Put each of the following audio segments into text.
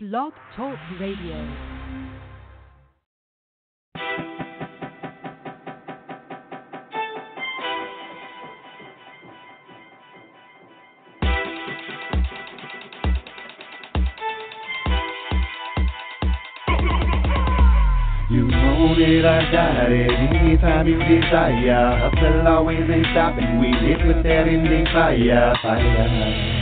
Blog Talk Radio. You know that I got it anytime you desire. Hustle always ain't stopping. We live with that in the fire. fire.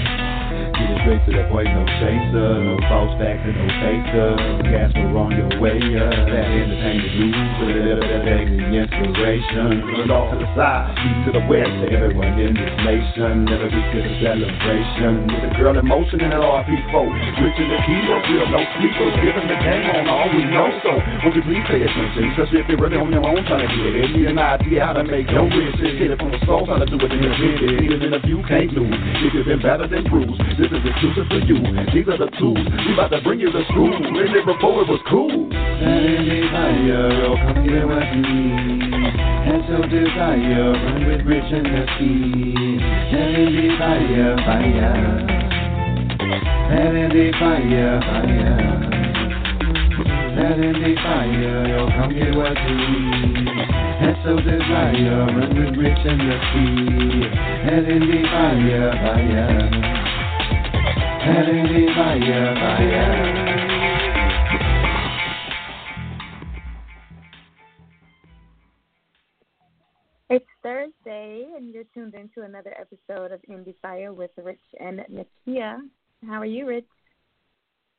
Straight to the point, no chaser, no false facts and no faker. Gas we're on your way up. That entertainment news, but that the inspiration. It off to the side, east to the west, to everyone in this nation. Never be to the celebration. With a girl in motion and an RP4. Switching the key, but we're no sleepers. Giving the game on all we know. So, won't you please pay attention? Especially if you're really on your own trying to get it. Need an idea how to make your riches. Get it from the soul, how to do it in the business. Even if you can't lose. If you've been better than bruised, this is exclusive for you. These are the tools. We about to bring you the school. When it before it was cool. That is desire, yo, come what you need. That's your desire, run with rich and the ski. That is desire, fire. That the fire, fire. That the fire, yo, come what you need. That's your desire, run with rich and the ski. That the fire, fire. That is the fire, fire. It's Thursday, and you're tuned into another episode of Indie Fire with Rich and Nakia. How are you, Rich?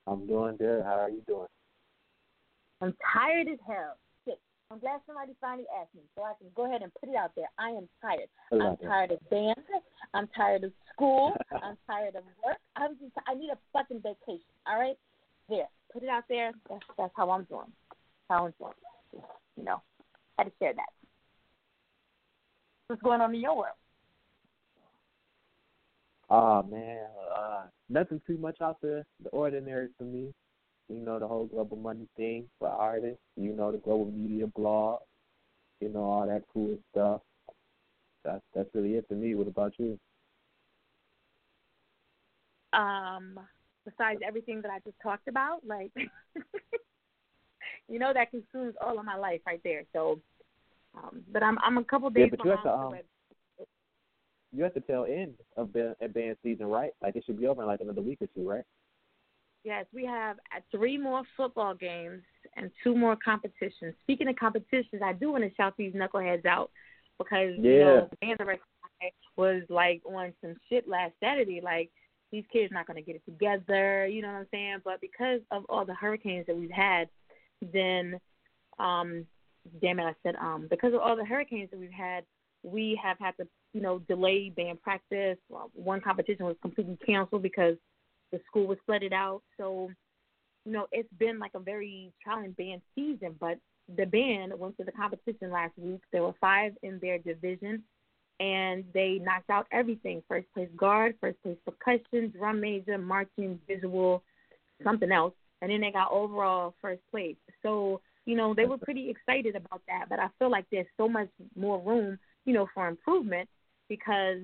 I'm doing good. How are you doing? I'm tired as hell. Shit. I'm glad somebody finally asked me, so I can go ahead and put it out there. I am tired. I I'm tired of band. I'm tired of school. I'm tired of work. I'm just. I need a fucking vacation. All right, there. Put it out there. That's that's how I'm doing. How I'm doing. You know, had to share that. What's going on in your world? Oh man, uh, nothing too much out the the ordinary for me. You know the whole global money thing for artists. You know the global media blog. You know all that cool stuff. That's that's really it for me. What about you? Um besides everything that I just talked about, like you know that consumes all of my life right there. So um but I'm I'm a couple days. Yeah, but you have to, um. You have to tail end of the advanced season, right? Like it should be over in like another week or two, right? Yes, we have uh, three more football games and two more competitions. Speaking of competitions, I do want to shout these knuckleheads out because yeah. you know director was like on some shit last Saturday, like these kids not gonna get it together, you know what I'm saying? But because of all the hurricanes that we've had, then um damn it, I said um because of all the hurricanes that we've had, we have had to, you know, delay band practice. One competition was completely canceled because the school was flooded out. So, you know, it's been like a very challenging band season. But the band went to the competition last week. There were five in their division, and they knocked out everything: first place guard, first place percussion, drum major, marching, visual, something else, and then they got overall first place. So, you know, they were pretty excited about that. But I feel like there's so much more room, you know, for improvement because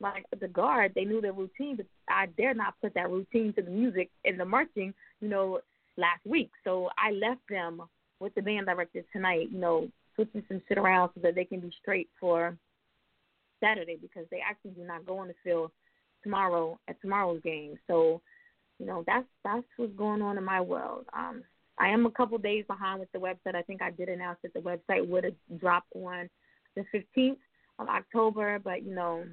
like the guard, they knew their routine, but I dare not put that routine to the music and the marching, you know, last week. So I left them with the band director tonight, you know, switching some shit around so that they can be straight for Saturday because they actually do not go on the field tomorrow at tomorrow's game. So, you know, that's that's what's going on in my world. Um I am a couple days behind with the website. I think I did announce that the website would have dropped on the 15th of October, but you know,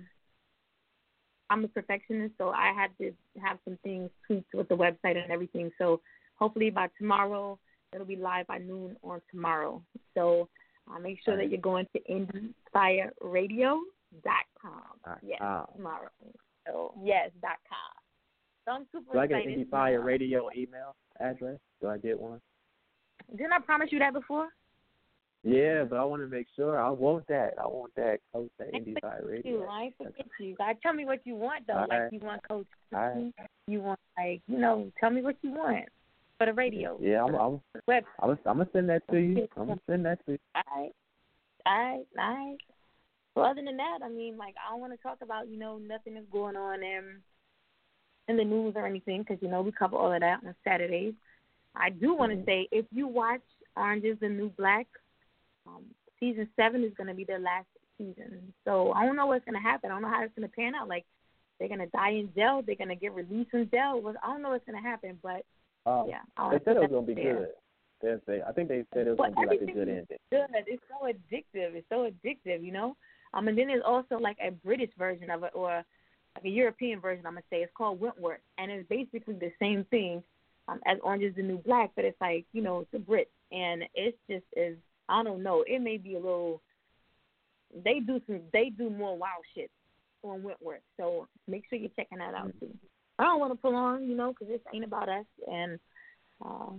I'm a perfectionist, so I had to have some things tweaked with the website and everything. So hopefully by tomorrow, it'll be live by noon on tomorrow. So uh, make sure that you're going to IndieFireRadio.com. Dot com Yes, com. tomorrow. So yes, dot com. So I'm super Do I get an Indie Fire Radio email address? Do I get one? Didn't I promise you that before? Yeah, but I want to make sure. I want that. I want that. Coach at I ain't Indie Fire Radio. you. I ain't forget you. God, tell me what you want though. All like right. you want Coach. Right. You want like you know. Tell me what you want for the radio. Yeah, I'm. I'm. I'm. I'm gonna send that to you. I'm gonna send that to you. All right. All right. All right. Well, other than that, I mean, like I don't want to talk about you know nothing that's going on in in the news or anything because you know we cover all of that on Saturdays. I do want to mm-hmm. say if you watch Orange Is the New Black, um, season seven is going to be their last season. So I don't know what's going to happen. I don't know how it's going to pan out. Like they're going to die in jail. They're going to get released from jail. I don't know what's going to happen, but um, yeah, they said it was going to be good. They, I think they said it was going to be like a good ending. Good. It's so addictive. It's so addictive. You know. Um, and then there's also like a British version of it, or like a European version. I'm gonna say it's called Wentworth, and it's basically the same thing um, as Orange Is the New Black, but it's like you know it's a Brit, and it's just is I don't know. It may be a little. They do some. They do more wild shit on Wentworth, so make sure you're checking that out too. I don't want to pull on, you know, because this ain't about us, and uh,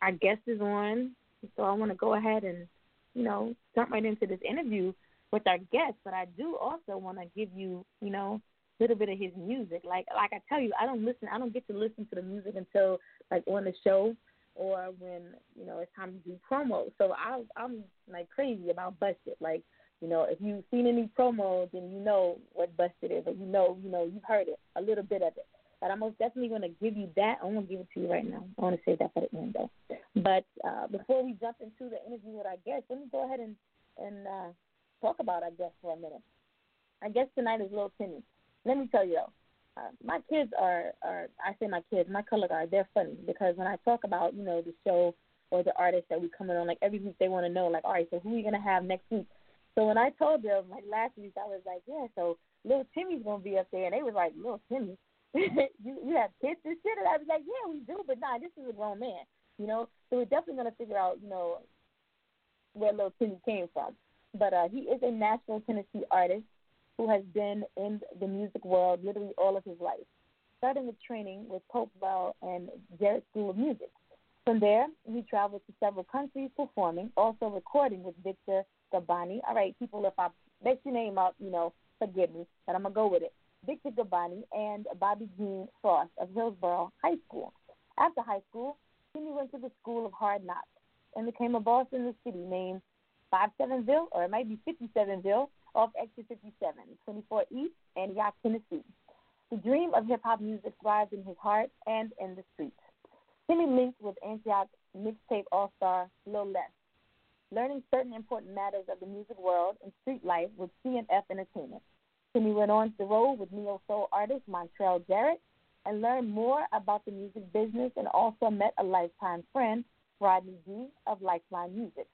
our guest is on, so I want to go ahead and you know jump right into this interview with our guest. But I do also want to give you, you know, a little bit of his music. Like like I tell you, I don't listen. I don't get to listen to the music until like on the show or when you know it's time to do promo. So I I'm like crazy about Busted. Like you know, if you've seen any promo, then you know what Busted is, or you know you know you've heard it a little bit of it. But I'm most definitely going to give you that. I'm going to give it to you right now. I want to save that for the end, though. But uh, before we jump into the interview with our guest, let me go ahead and and uh, talk about our guest for a minute. Our guest tonight is Lil Timmy let me tell you though, uh, my kids are are I say my kids, my color guard, they're funny because when I talk about you know the show or the artist that we coming on, like every week they want to know like, all right, so who are you gonna have next week? So when I told them like last week, I was like, yeah, so little Timmy's gonna be up there, and they was like, little Timmy, you you have kids and shit, and I was like, yeah, we do, but nah, this is a grown man, you know. So we're definitely gonna figure out, you know, where little Timmy came from. But uh, he is a Nashville, Tennessee artist who has been in the music world literally all of his life, starting with training with Pope Bell and Jarrett School of Music. From there, he traveled to several countries performing, also recording with Victor Gabbani. All right, people, if I mess your name up, you know, forgive me, but I'm going to go with it. Victor Gabbani and Bobby Jean Frost of Hillsboro High School. After high school, Timmy went to the School of Hard Knocks and became a boss in the city named 57ville, or it might be 57ville, off Exit 57, 24 East, Antioch, Tennessee. The dream of hip hop music thrives in his heart and in the streets. Timmy linked with Antioch mixtape all star Lil Les, learning certain important matters of the music world and street life with C&F Entertainment. Timmy went on to roll with neo soul artist Montrell Jarrett and learned more about the music business and also met a lifetime friend, Rodney D of Lifeline Music.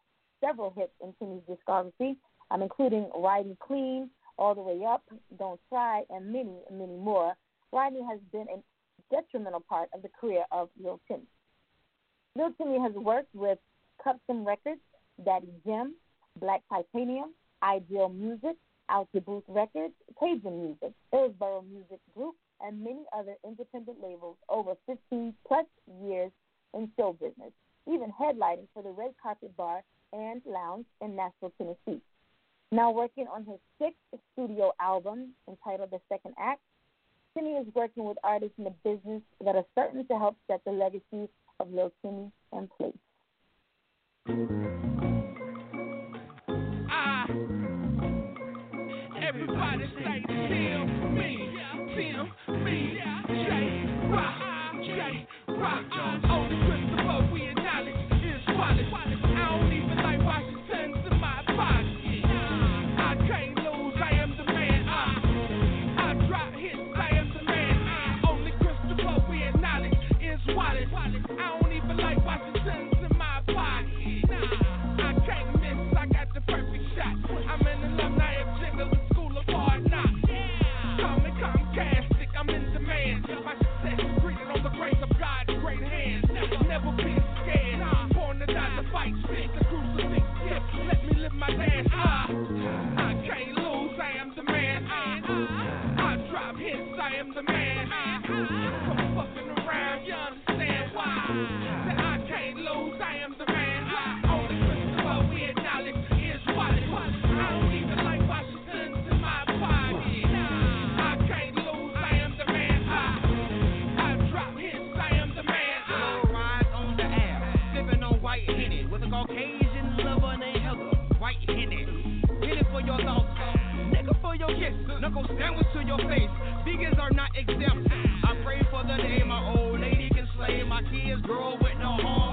Several hits in Timmy's discography I'm including Riding Clean, All the Way Up, Don't Try, and many, many more. Rodney has been a detrimental part of the career of Lil Timmy. Lil Timmy has worked with Custom Records, Daddy Jim, Black Titanium, Ideal Music, Out the Booth Records, Cajun Music, Hillsborough Music Group, and many other independent labels over 15 plus years in show business, even headlining for the Red Carpet Bar and Lounge in Nashville, Tennessee. Now working on his sixth studio album entitled The Second Act, Timmy is working with artists in the business that are certain to help set the legacy of Lil Timmy in place. Ah, Tim, me, Tim, me, Rock, Rock, language to your face. Vegans are not exempt. I pray for the day my old lady can slay my kids grow with no harm.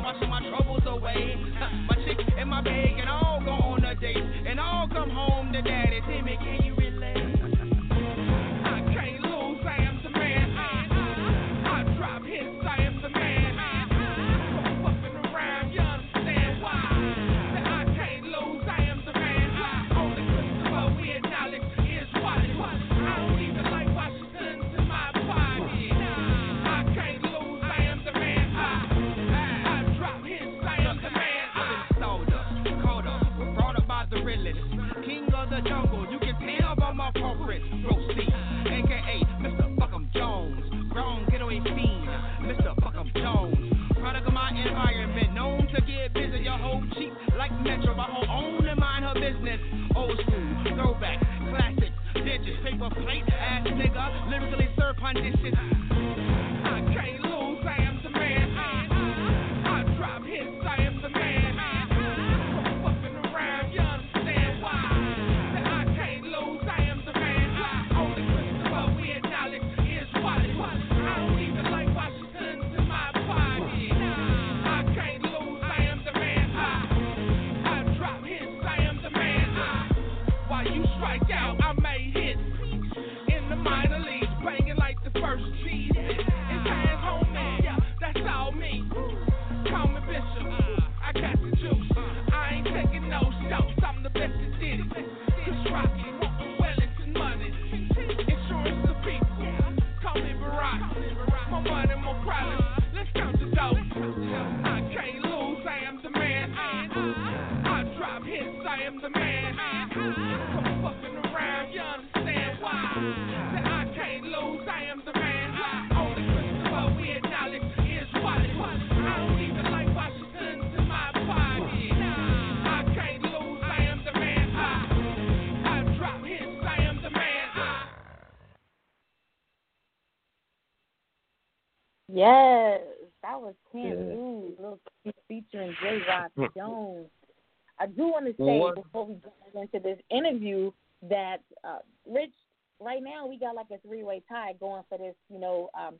Do want to say What? before we go into this interview that uh, Rich, right now we got like a three-way tie going for this, you know, um,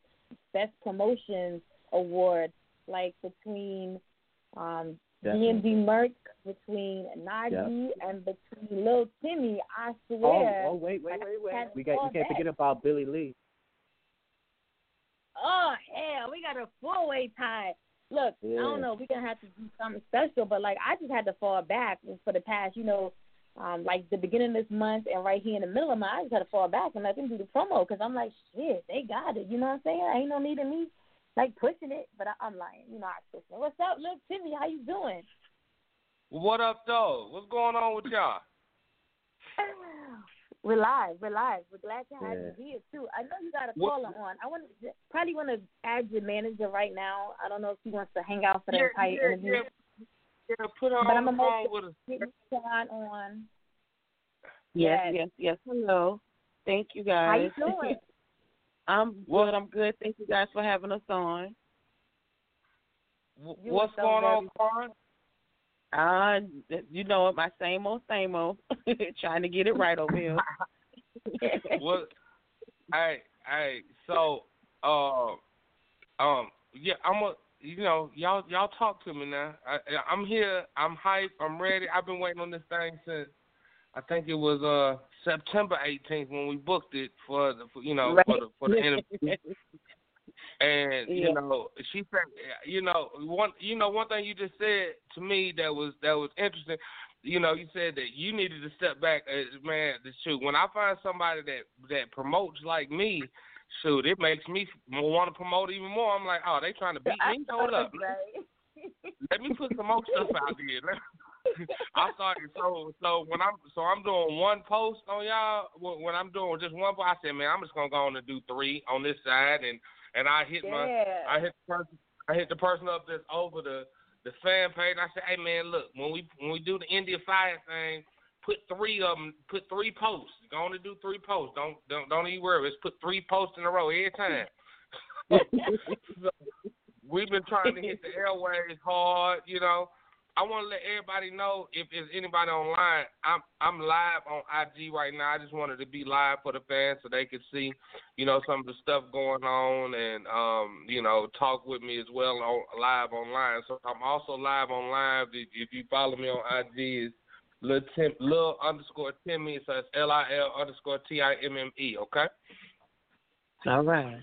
best promotions award, like between um. DMD Merc, between Najee, and between Lil Timmy. I Oh, swear. oh, wait, wait, wait, wait. We got. You can't forget about Billy Lee. Oh hell, we got a four way tie. Look, I don't know, we're gonna have to do something special, but like I just had to fall back for the past, you know, um, like the beginning of this month and right here in the middle of my, I just had to fall back and let them do the promo because I'm like, shit, they got it. You know what I'm saying? Ain't no need of me like pushing it, but I, I'm lying. You know, I pushing it. What's up, look, Timmy? How you doing? What up, though? What's going on with y'all? We're live. We're live. We're glad to have Yeah. you here too. I know you got a What- caller on. I want to probably want to add your manager right now. I don't know if he wants to hang out for the Yeah, entire yeah, interview. yeah. Yeah, put her But on I'm the a phone with us. Get on. Yes, Yes. yes, yes. Hello. Thank you guys. How you guys. doing? I'm good. I'm good. Thank you guys for having us on. You What's were so going on, very- Karen? Uh, you know it, my same old, same old. Trying to get it right over here. What? Hey, hey. So, uh, um, yeah, I'm a. You know, y'all, y'all talk to me now. I, I'm here. I'm hyped. I'm ready. I've been waiting on this thing since I think it was uh September 18th when we booked it for the, for, you know, Right. for the for the interview. And you know, she said, you know, one, you know, one thing you just said to me that was that was interesting. You know, you said that you needed to step back. Uh, man, the shoot. When I find somebody that that promotes like me, shoot, it makes me want to promote even more. I'm like, oh, they trying to beat me. Hold up, let me put some more stuff out there. I started so so when I'm so I'm doing one post on y'all when when I'm doing just one post. I said, man, I'm just gonna go on and do three on this side, and and I hit my I hit the person I hit the person up that's over the the fan page. I said, hey man, look when we when we do the Indie Fire thing, put three of them, put three posts. Go on and do three posts. Don't don't don't even worry. Just put three posts in a row every time. so, we've been trying to hit the airways hard, you know. I want to let everybody know if there's anybody online. I'm I'm live on IG right now. I just wanted to be live for the fans so they could see, you know, some of the stuff going on and um, you know, talk with me as well on live online. So I'm also live online. If, if you follow me on IG, it's Lil Tim Lil underscore Timmy. So it's L I L underscore T I M M E. Okay. All right.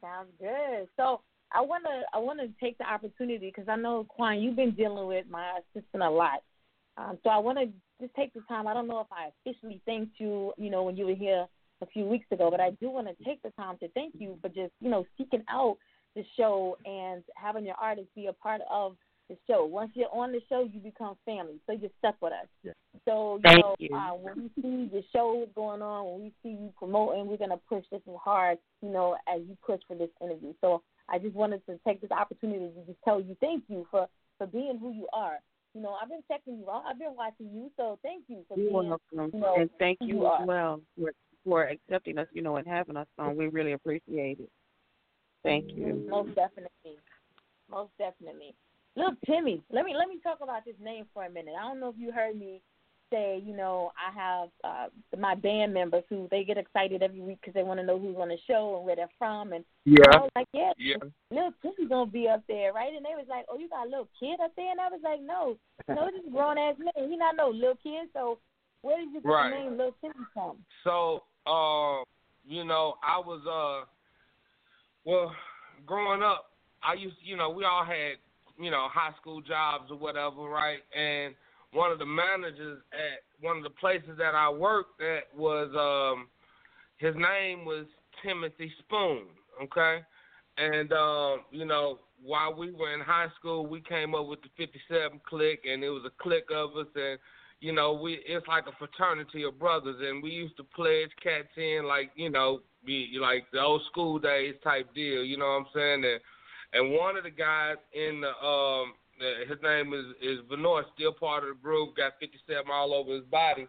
Sounds good. So I wanna I wanna take the opportunity because I know Quan, you've been dealing with my assistant a lot. Um, so I want to just take the time. I don't know if I officially thanked you, you know, when you were here a few weeks ago, but I do want to take the time to thank you for just, you know, seeking out the show and having your artists be a part of the show. Once you're on the show, you become family. So you're stuck with us. Yeah. So you Thank know, you. Uh, when we see your show going on, when we see you promoting, we're gonna push this hard, you know, as you push for this interview. So I just wanted to take this opportunity to just tell you thank you for for being who you are. You know, I've been checking you out. I've been watching you. So thank you for You're being. you know, and thank you you as well for, for accepting us, you know, and having us on. We really appreciate it. Thank you. Most definitely. Most definitely. Look, Timmy, let me let me talk about this name for a minute. I don't know if you heard me say, you know, I have uh, my band members who they get excited every week because they want to know who's on the show and where they're from, and I was like, yeah, Yeah. little Timmy's gonna be up there, right? And they was like, oh, you got a little kid up there, and I was like, no, no, this grown ass man. He not no little kid. So where did you get Right. the name Little Timmy from? So, uh, you know, I was uh, well, growing up, I used, you know, we all had, you know, high school jobs or whatever, right? And one of the managers at one of the places that I worked at was, um, his name was Timothy Spoon, okay? And um, you know, while we were in high school, we came up with the 57 click, and it was a click of us, and you know, we it's like a fraternity of brothers, and we used to pledge cats in like you know, be like the old school days type deal. You know what I'm saying? And and one of the guys in the um, his name is is Venor, still part of the group, got 57 all over his body.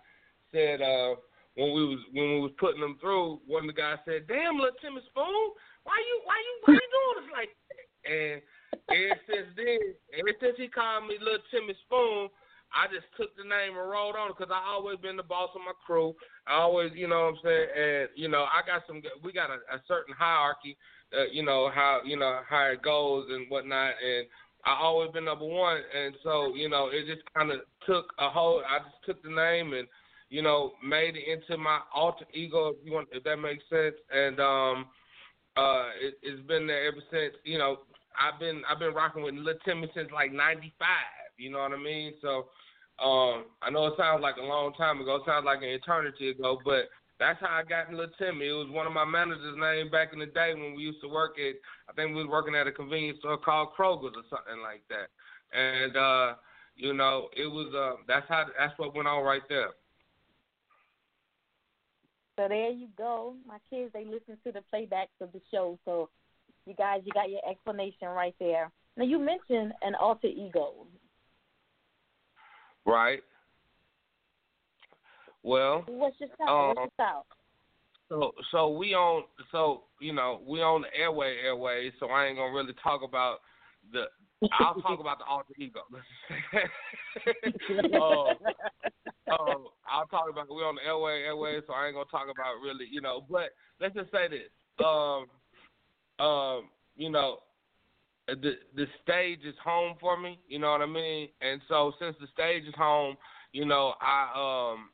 Said uh, when we was when we was putting them through, one of the guys said, "Damn, little Timmy Spoon, why you why you why you doing us like that?" And ever since then, ever since he called me little Timmy Spoon, I just took the name and rolled on because I always been the boss of my crew. I always, you know what I'm saying, and you know I got some. We got a, a certain hierarchy, uh, you know how you know how it goes and whatnot, and I always been number one, and so you know it just kind of took a whole. I just took the name and you know made it into my alter ego, if you want, if that makes sense, and um, uh, it, it's been there ever since. You know, I've been I've been rocking with Lil Timmy since like '95. You know what I mean? So um, I know it sounds like a long time ago, it sounds like an eternity ago, but that's how I got in Lil Timmy. It was one of my managers' name back in the day when we used to work at. I think we was working at a convenience store called Kroger's or something like that. And uh, you know, it was uh, that's how that's what went on right there. So there you go. My kids, they listen to the playbacks of the show. So you guys, you got your explanation right there. Now you mentioned an alter ego. Right. Well, What's your style? Um, What's your style? So so we on so you know we on the airway airways. So I ain't gonna really talk about the. I'll talk about the alter ego. oh, oh, I'll talk about we on the airway airways. So I ain't gonna talk about really you know. But let's just say this. Um, um, you know, the the stage is home for me. You know what I mean? And so since the stage is home, you know I um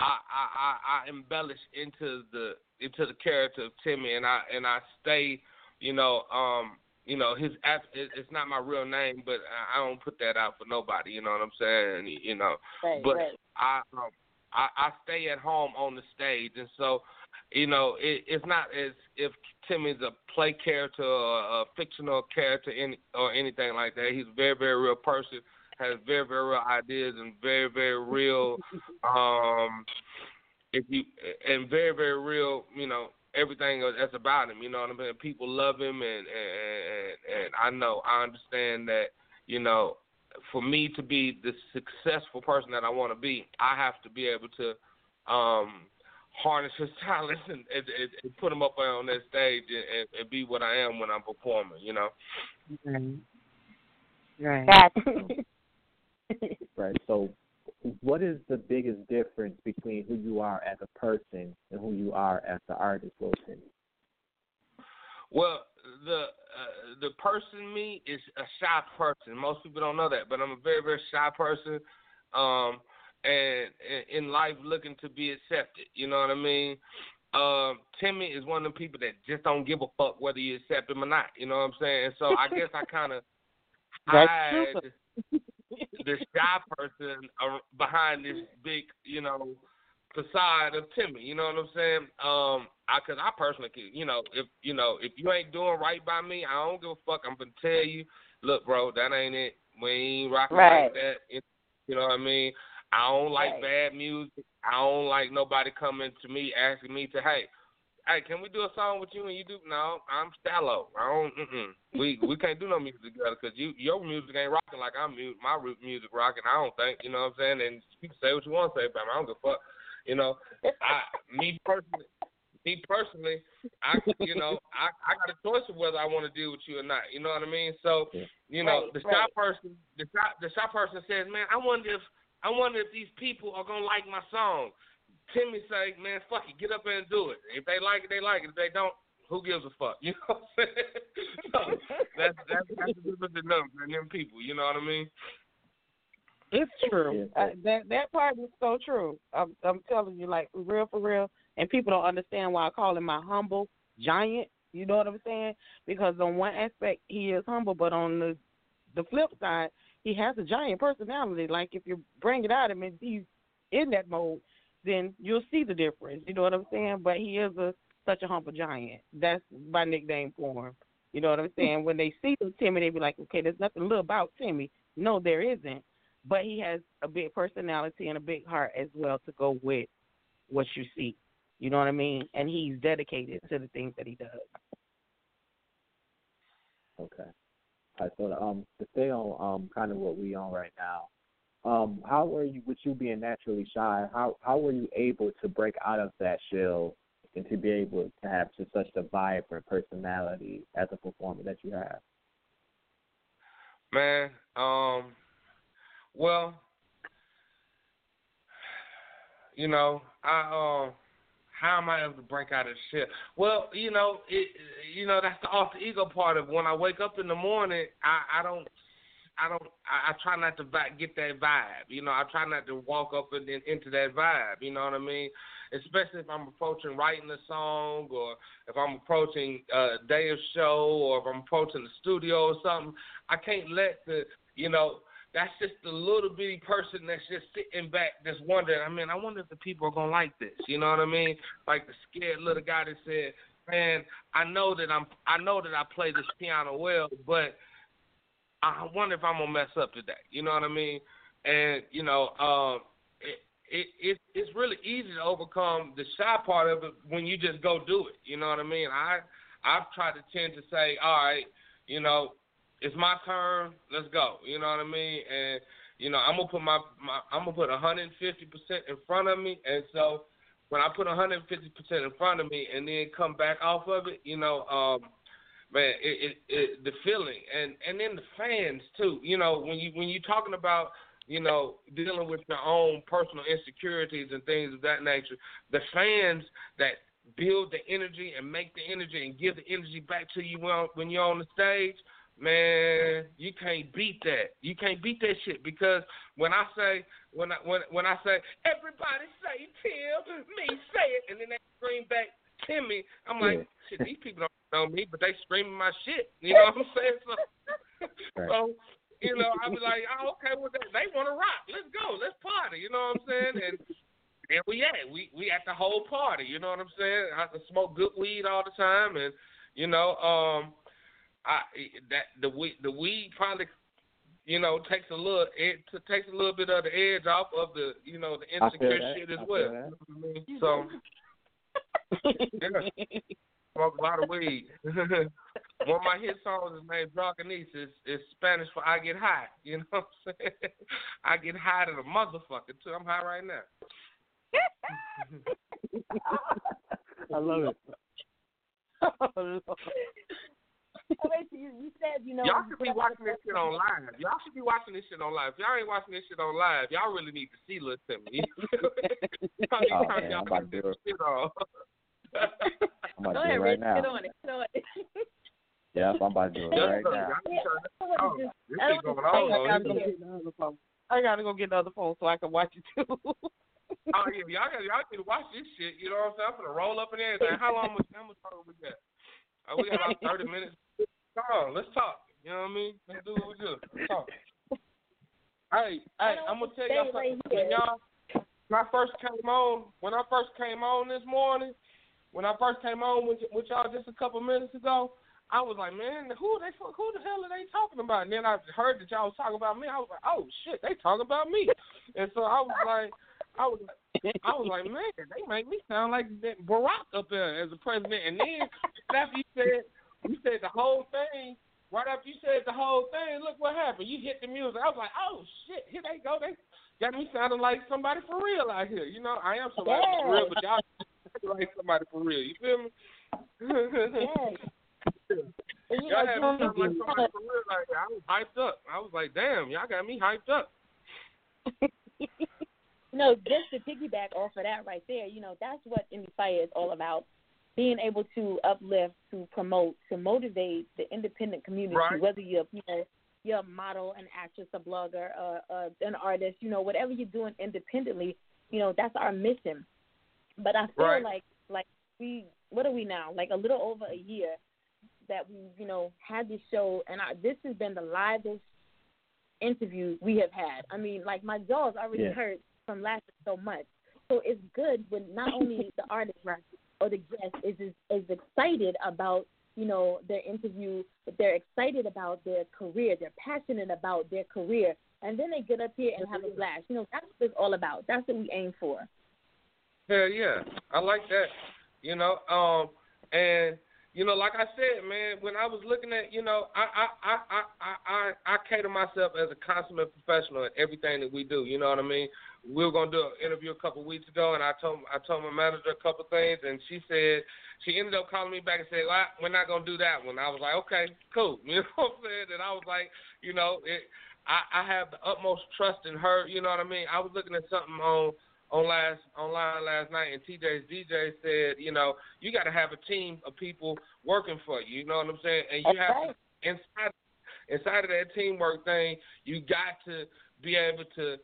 I, I, I, I embellish into the into the character of Timmy, and I and I stay, you know, um, you know, his. It's not my real name, but I, I don't put that out for nobody. You know what I'm saying? You know, Right, but right. I, um, I I stay at home on the stage, and so, you know, it, it's not as if Timmy's a play character or a fictional character any, or anything like that. He's a very very real person has very very real ideas and very very real um if you and very very real you know everything that's about him you know what i mean people love him and and and, and i know i understand that you know for me to be the successful person that i want to be i have to be able to um harness his talents and, and, and, and put him up on that stage and, and, and be what i am when i'm performing you know Okay. Right. Right? So, what is the biggest difference between who you are as a person and who you are as the artist, Wilson? Well, the uh, the person me is a shy person. Most people don't know that, but I'm a very very shy person. Um, and, and in life looking to be accepted. You know what I mean? Um, Timmy is one of the people that just don't give a fuck whether you accept him or not. You know what I'm saying? So I guess I kind of hide the shy person behind this big, you know, facade of Timmy. You know what I'm saying? Um, I, cause I personally, can, you know, if you know, if you ain't doing right by me, I don't give a fuck. I'm gonna tell you, look, bro, that ain't it. We ain't rocking Right. like that. You know what I mean? I don't like Right. bad music. I don't like nobody coming to me asking me to, hey, hey, can we do a song with you? And you do? No, I'm shallow. I don't. Mm-mm. We we can't do no music together because you your music ain't rocking like I'm my root music rocking. I don't think. You know what I'm saying? And you can say what you want to say about me. I don't give a fuck. You know, I me personally. Me personally, I you know I I got a choice of whether I want to deal with you or not. You know what I mean? So you know Right, the right. shop person the shop the shop person says, man, I wonder if I wonder if these people are gonna like my song. Timmy say, man, fuck it, get up there and do it. If they like it, they like it. If they don't, who gives a fuck? You know what I'm saying? so that's that's that's the difference in them and them people. You know what I mean? It's true. Yeah. Uh, that that part is so true. I'm, I'm telling you, like real, for real. And people don't understand why I call him my humble giant. You know what I'm saying? Because on one aspect he is humble, but on the the flip side, he has a giant personality. Like if you bring it out of him and he's in that mode, then you'll see the difference. You know what I'm saying? But he is a such a humble giant. That's my nickname for him. You know what I'm saying? When they see Timmy, they be like, okay, there's nothing little about Timmy. No, there isn't. But he has a big personality and a big heart as well to go with what you see. You know what I mean? And he's dedicated to the things that he does. Okay. All right, so um, to stay on um, kind of what we on right now, um, how were you, with you being naturally shy, how how were you able to break out of that shell and to be able to have just such a vibrant personality as a performer that you have? Man, um, well, you know, I um, how am I able to break out of shell? Well, you know, it, you know, that's the alter ego part of when I wake up in the morning. I I don't. I don't. I, I try not to vi- get that vibe. You know, I try not to walk up and in, into that vibe. You know what I mean? Especially if I'm approaching writing a song, or if I'm approaching a day of show, or if I'm approaching the studio or something. I can't let the, you know, that's just the little bitty person that's just sitting back, just wondering. I mean, I wonder if the people are gonna like this. You know what I mean? Like the scared little guy that said, "Man, I know that I'm, I know that I play this piano well, but." I wonder if I'm gonna mess up today. You know what I mean? And you know, um, it, it it it's really easy to overcome the shy part of it when you just go do it. You know what I mean? I I've tried to tend to say, all right, you know, it's my turn. Let's go. You know what I mean? And you know, I'm gonna put my, my I'm gonna put 150 percent in front of me, and so when I put 150 percent in front of me and then come back off of it, you know, um, man, it, it, it the feeling and and then the fans too. You know, when you when you're talking about you know dealing with your own personal insecurities and things of that nature, the fans that build the energy and make the energy and give the energy back to you when when you're on the stage. Man, you can't beat that. You can't beat that shit because when I say when I when when I say everybody say Tim, me say it, and then they scream back Timmy, I'm like, shit, these people don't know me, but they screaming my shit. You know what I'm saying? So, Right. so you know, I be like, oh, okay, well, they, they want to rock. Let's go. Let's party. You know what I'm saying? And and we at we we at the whole party. You know what I'm saying? I smoke good weed all the time, and you know, um, I that the weed the weed probably. You know, takes a little it takes a little bit of the edge off of the you know the I insecure shit as I feel well. that. You know what I mean? So yeah, smoke a lot of weed. One of my hit songs is named Drunkenese. It's, it's Spanish for I get high. You know what I'm saying? I get high to the motherfucker too. I'm high right now. I love it. Oh, wait, you, you said you know. Y'all should be watching this shit on live. Y'all should be watching this shit on live. If y'all ain't watching this shit on live, y'all really need to see Lil Timmy. How many Oh, times y'all I'm about got to do it. shit on? I'm about Go to do ahead, it right Rich. now. Get on it. Get on it. Yep, I'm about to do it right now. Y'all need to turn this I on. wanna just- This I shit wanna going on. I gotta go get the other phone. I gotta go get the phone so I can watch it too. Oh yeah, y'all got y'all need to watch this shit. You know what I'm saying? I'm gonna roll up and everything. How long much how much time we got? Uh, we got about thirty minutes. Come on, let's talk. You know what I mean? Let's do what we do. Let's talk. Hey, hey, I'm gonna tell y'all something. When y'all when I first came on, when I first came on this morning, when I first came on with, with y'all just a couple minutes ago, I was like, man, who they who the hell are they talking about? And then I heard that y'all was talking about me. I was like, oh shit, they talking about me. And so I was like, I was I was like, man, they make me sound like Barack up there as a president. And then after you said you said the whole thing, right after you said the whole thing, look what happened. You hit the music. I was like, oh shit, here they go. They got me sounding like somebody for real out here. You know, I am somebody for real, but y'all like somebody for real. You feel me? You Y'all had me sound like somebody for real. Like I was hyped up. I was like, damn, y'all got me hyped up. you know, just to piggyback off of that right there, you know, that's what Indie Fire is all about. Being able to uplift, to promote, to motivate the independent community, Right. whether you're, you know, you're a model, an actress, a blogger, uh, uh, an artist, you know, whatever you're doing independently, you know, that's our mission. But I feel Right. like, like we, what are we now? Like a little over a year that we, you know, had this show, and I, this has been the livest interview we have had. I mean, like my jaws already Yeah. hurt from laughing so much. So it's good when not only the artist right, or the guest is, is is excited about you know their interview, they're excited about their career. They're passionate about their career, and then they get up here and have a blast. You know, that's what it's all about. That's what we aim for. Hell yeah, I like that. You know, um, and you know, like I said, man, when I was looking at, you know, I I I I I, I, I cater myself as a consummate professional in everything that we do. You know what I mean? We were gonna do an interview a couple of weeks ago, and I told I told my manager a couple of things, and she said she ended up calling me back and said, well, "We're not gonna do that one." I was like, "Okay, cool." You know what I'm saying? And I was like, you know, it, I I have the utmost trust in her. You know what I mean? I was looking at something on on last online last night, and TJ's DJ said, you know, you got to have a team of people working for you. You know what I'm saying? And you That's have to, inside inside of that teamwork thing, you got to be able to.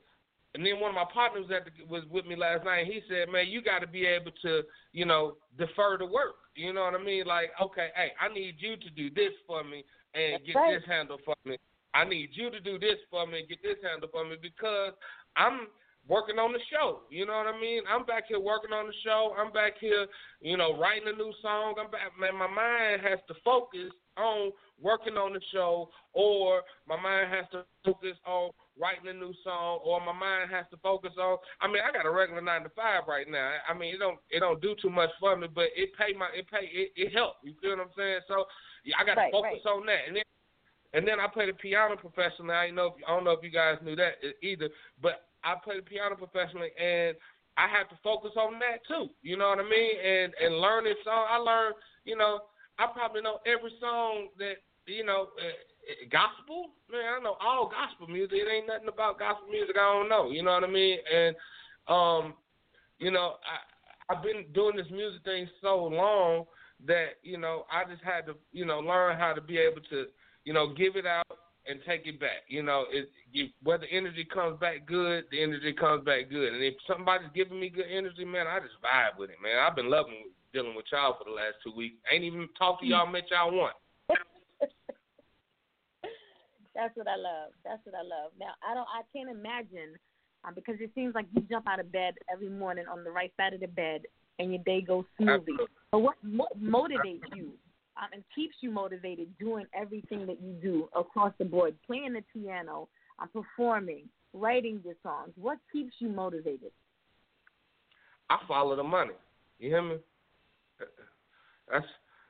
And then one of my partners that was with me last night, he said, "Man, you got to be able to, you know, defer the work. You know what I mean? Like, okay, hey, I need you to do this for me and That's get right. this handled for me. I need you to do this for me and get this handled for me because I'm working on the show. You know what I mean? I'm back here working on the show. I'm back here, you know, writing a new song. I'm back. Man, my mind has to focus on working on the show, or my mind has to focus on writing a new song, or my mind has to focus on. I mean, I got a regular nine to five right now. I mean, it don't it don't do too much for me, but it pay my it pay it, it help. You feel what I'm saying? So yeah, I got to Right, focus right. on that, and then and then I play the piano professionally. I know if, I don't know if you guys knew that either, but I play the piano professionally, and I have to focus on that too. You know what I mean? And and learning song. I learn. You know, I probably know every song that you know. Uh, gospel, man. I know all gospel music. It ain't nothing about gospel music I don't know. You know what I mean? And um, you know, I I've been doing this music thing so long that you know I just had to you know learn how to be able to you know give it out and take it back. You know, it you, whether energy comes back good, the energy comes back good. And if somebody's giving me good energy, man, I just vibe with it, man. I've been loving dealing with y'all for the last two weeks. Ain't even talked to y'all, met y'all once. That's what I love. That's what I love. Now I don't. I can't imagine um, because it seems like you jump out of bed every morning on the right side of the bed and your day goes smoothly. But what mo- motivates you um, and keeps you motivated doing everything that you do across the board, playing the piano, um, performing, writing your songs? What keeps you motivated? I follow the money. You hear me? That's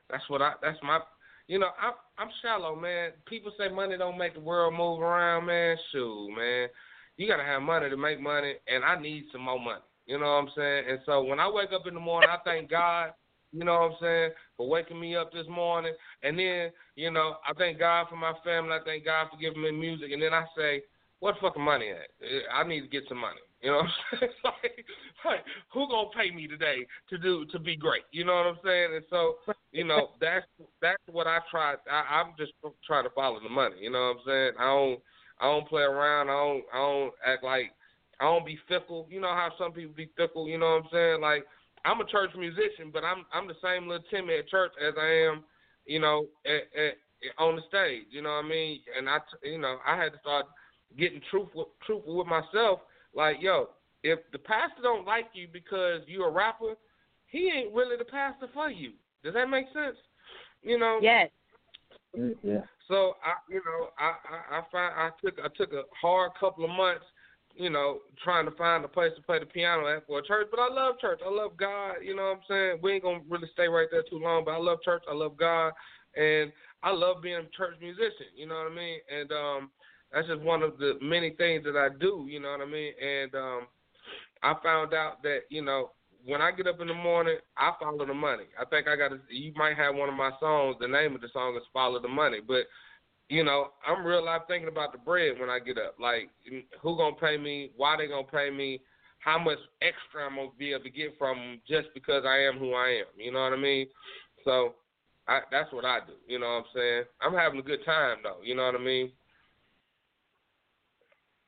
that's what I that's my you know, I'm I'm shallow, man. People say money don't make the world move around, man. Shoot, man. You gotta have money to make money and I need some more money. You know what I'm saying? And so when I wake up in the morning I thank God You know what I'm saying? For waking me up this morning. And then, you know, I thank God for my family. I thank God for giving me music. And then I say, what fucking money at? I need to get some money. You know what I'm saying? like, like, who gonna pay me today to do to be great? You know what I'm saying? And so, you know, that's that's what I try. I, I'm just trying to follow the money. You know what I'm saying? I don't I don't play around. I don't I don't act like I don't be fickle. You know how some people be fickle. You know what I'm saying? Like I'm a church musician, but I'm I'm the same little Timmy at church as I am, you know, at, at, on the stage. You know what I mean? And I, you know, I had to start getting truthful truthful with myself like, yo, if the pastor don't like you because you're a rapper, he ain't really the pastor for you. Does that make sense? You know? Yes. Yeah. So I, you know, I, I, I find I took I took a hard couple of months, you know, trying to find a place to play the piano at for a church. But I love church. I love God. You know what I'm saying? We ain't gonna really stay right there too long. But I love church. I love God, and I love being a church musician. You know what I mean? And um, that's just one of the many things that I do, you know what I mean? And um I found out that, you know, when I get up in the morning, I follow the money. I think I got you might have one of my songs, the name of the song is Follow the Money, but you know, I'm real life thinking about the bread when I get up. Like who to pay me, why they to pay me, how much extra I'm to be able to get from them just because I am who I am. You know what I mean? So I, that's what I do. You know what I'm saying? I'm having a good time though. You know what I mean?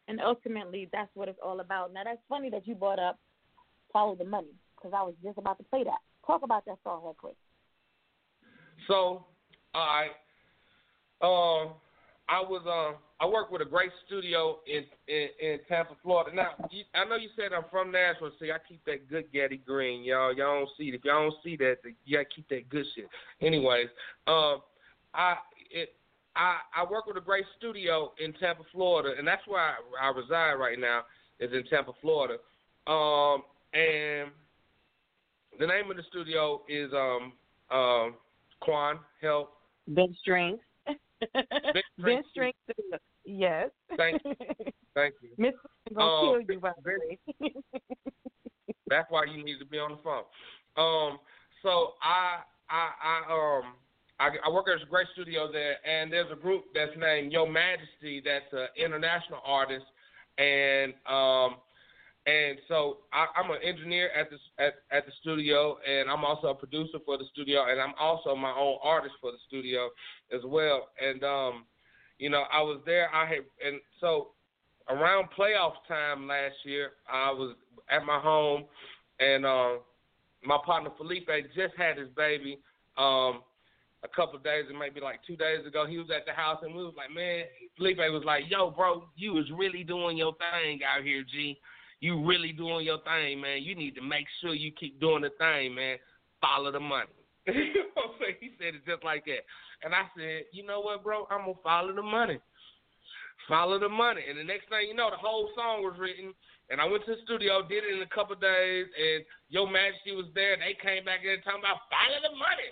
And ultimately, that's what it's all about. Now, that's funny that you brought up Follow the Money because I was just about to play that. Talk about that song real quick. So, I, um, I was um, I work with a great studio in in, in Tampa, Florida. Now, I know you said I'm from Nashville. See, I keep that good Getty Green, y'all. Y'all don't see it. If y'all don't see that, you gotta keep that good shit. Anyways, um, I it I, I work with a great studio in Tampa, Florida, and that's where I, I reside right now is in Tampa, Florida. Um, and the name of the studio is um, um, Quan Help. Ben Strength. Ben Strength. Yes. Thank you. Thank you. Miss gonna Um, kill you by. That's why you need to be on the phone. Um, so I I I um I, I work at a great studio there, and there's a group that's named Yo Majesty that's an international artist, and um and so I, I'm an engineer at the at, at the studio, and I'm also a producer for the studio, and I'm also my own artist for the studio as well. And um, you know, I was there. I had and so around playoff time last year, I was at my home, and um, my partner Felipe just had his baby. Um, a couple days, it might be like two days ago, he was at the house and we was like, man, Felipe was like, yo, bro, you was really doing your thing out here, G. You really doing your thing, man. You need to make sure you keep doing the thing, man. Follow the money. you know what I'm saying? He said it just like that. And I said, you know what, bro? I'm going to follow the money. Follow the money. And the next thing you know, the whole song was written. And I went to the studio, did it in a couple days, and Yo Majesty was there. They came back in talking about follow the money.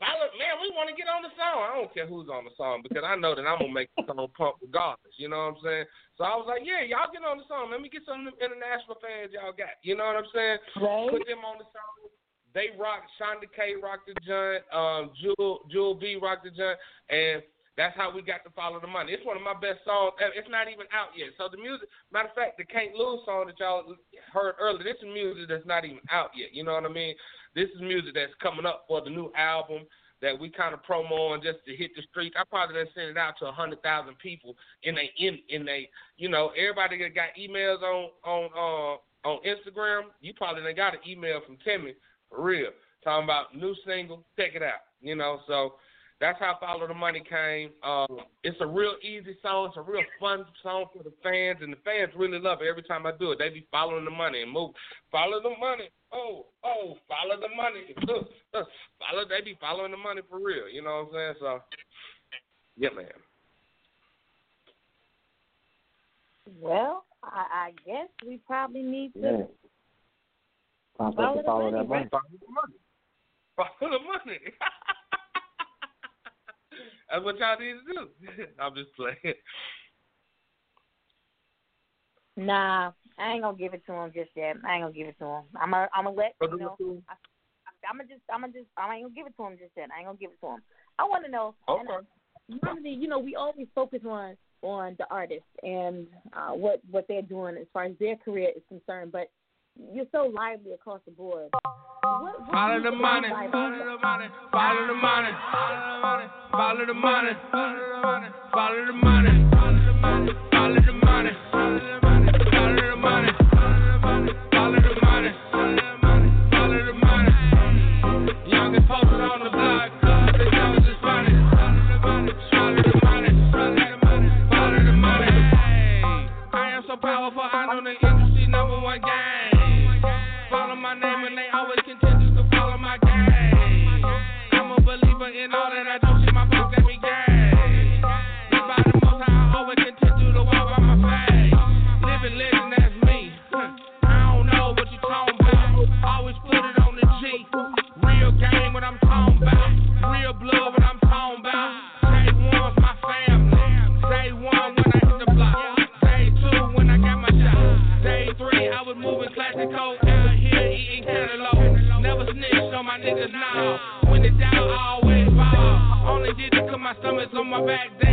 Follow, man, we want to get on the song. I don't care who's on the song because I know that I'm gonna make the song pump regardless. You know what I'm saying? So I was like, yeah, y'all get on the song. Let me get some of them international fans y'all got. You know what I'm saying? Right. Put them on the song. They rock. Shunda K rocked the joint. Um, Jewel Jwl B rocked the joint, and that's how we got to follow the money. It's one of my best songs. It's not even out yet. So the music, matter of fact, the Can't Lose song that y'all heard earlier, this is music that's not even out yet. You know what I mean? This is music that's coming up for the new album that we kind of promo on just to hit the streets. I probably done sent it out to a hundred thousand people in they in in they you know everybody that got emails on on uh on Instagram. You probably done got an email from Timmy for real talking about new single. Check it out. You know so. That's how Follow the Money came. Um, it's a real easy song. It's a real fun song for the fans, and the fans really love it every time I do it. They be following the money and move. Follow the money. Oh, oh, follow the money. follow. They be following the money for real. You know what I'm saying? So, yeah, man. Well, I, I guess we probably need to Yeah. Time for us Follow the follow money, that money. Follow the money. Follow the money. That's what y'all need to do. I'm just playing. Nah, I ain't gonna give it to him just yet. I ain't gonna give it to him. I'm gonna, I'm gonna let you know. it to him. I, I I'm gonna just, I'm gonna just, I ain't gonna give it to him just yet. I ain't gonna give it to him. I want to know. and Okay. normally, you know, we always focus on on the artist and uh, what what they're doing as far as their career is concerned, but you're so lively across the board. What, what Follow the money, follow the money, follow the money, follow the money, follow the money, follow the money, follow the money, follow the money, follow my back. Damn,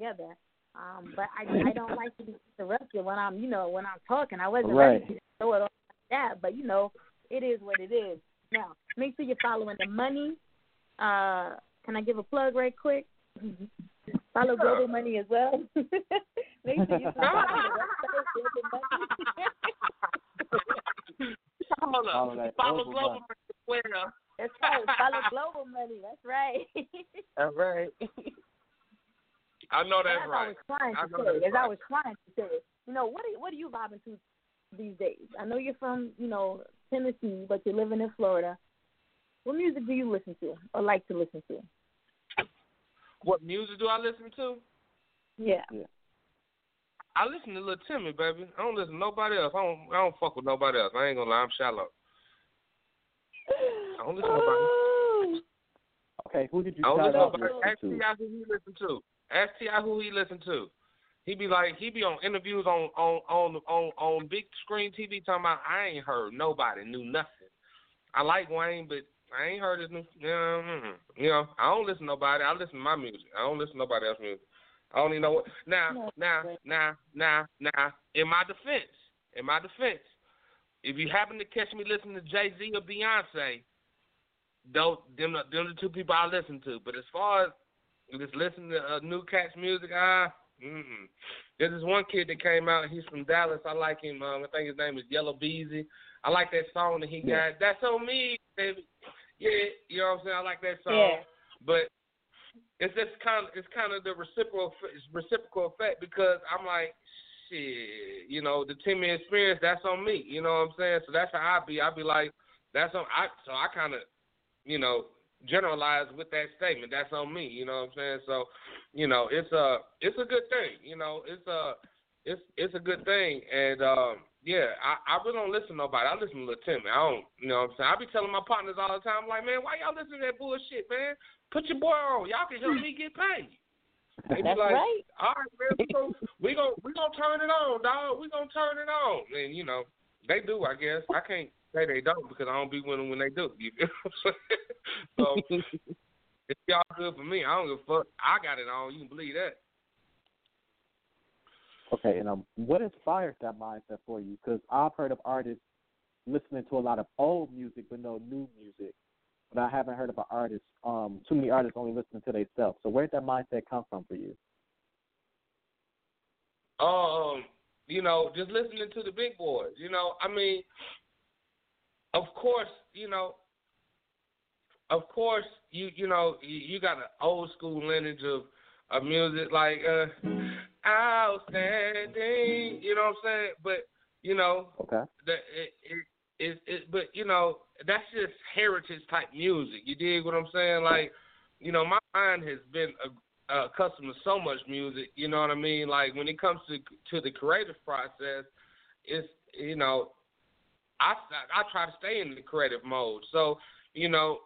together, um, but I I don't like to be interrupted when I'm you know when I'm talking. I wasn't Right. ready to throw it off like that, but you know it is what it is. Now make sure you're following the money. Uh, can I give a plug right quick? Follow Global Money as well. make sure you follow the website, Global Money. Hold Follow that Follow global Global money. That's right. Follow Global Money. That's right. All right. I know that's as I right. was trying to know say, that's as I was trying to say, you know, what are, what are you vibing to these days? I know you're from, you know, Tennessee, but you're living in Florida. What music do you listen to or like to listen to? What music do I listen to? Yeah. I listen to Lil Timmy, baby. I don't listen to nobody else. I don't. I don't fuck with nobody else. I ain't gonna lie. I'm shallow. I don't listen to nobody. Okay, who did you I don't start listen to off nobody. Ask listening T.I. to? who he listen to. Ask T.I. who he listen to. He be like, he be on interviews on on on on on big screen TV talking about I ain't heard nobody knew nothing. I like Wayne, but I ain't heard his new. You know, you know, I don't listen to nobody. I listen to my music. I don't listen to nobody else's music. I don't even know what. Now, now, now, now, now. In my defense, in my defense, if you happen to catch me listening to Jay Z or Beyonce, those them them the two people I listen to. But as far as just listening to uh, new cats music, ah, Mm-mm. There's this one kid that came out. He's from Dallas. I like him. Um, I think his name is Yella Beezy. I like that song that he Yeah. got. That's on me, baby. Yeah, you know what I'm saying. I like that song. Yeah. But it's just kind of it's kind of the reciprocal reciprocal effect because I'm like, shit, you know, the Timmy experience. That's on me. You know what I'm saying. So that's how I be. I be like, that's on. I so I kind of, you know, generalize with that statement. That's on me. You know what I'm saying. So, you know, it's a it's a good thing. You know, it's a it's it's a good thing. And um, yeah, I I really don't listen to nobody. I listen to Lil Timmy. I don't. You know what I'm saying. I be telling my partners all the time, like, man, why y'all listen to that bullshit, man? Put your boy on. Y'all can help me get paid. They be That's like, right. all right, man, we gon' we gon' we gonna turn it on, dog. We gonna turn it on, and you know they do. I guess I can't say they don't because I don't be with them when they do. You feel what I'm saying? so it's y'all good for me. I don't give a fuck. I got it on. You can believe that. Okay, and um, what inspires that mindset for you? Because I've heard of artists listening to a lot of old music but no new music, but I haven't heard of an artist. Um, too many artists only listening to themselves. So where did that mindset come from for you? um, you know, just listening to the big boys. You know, I mean, of course, you know, of course, you you know, you, you got an old school lineage of of music like uh, outstanding. You know what I'm saying? But you know, Okay. the it, it, it, it but you know that's just heritage type music. You dig what I'm saying? Like, you know, my mind has been uh, uh, accustomed to so much music. You know what I mean? Like when it comes to to the creative process, it's you know, I I try to stay in the creative mode. So you know,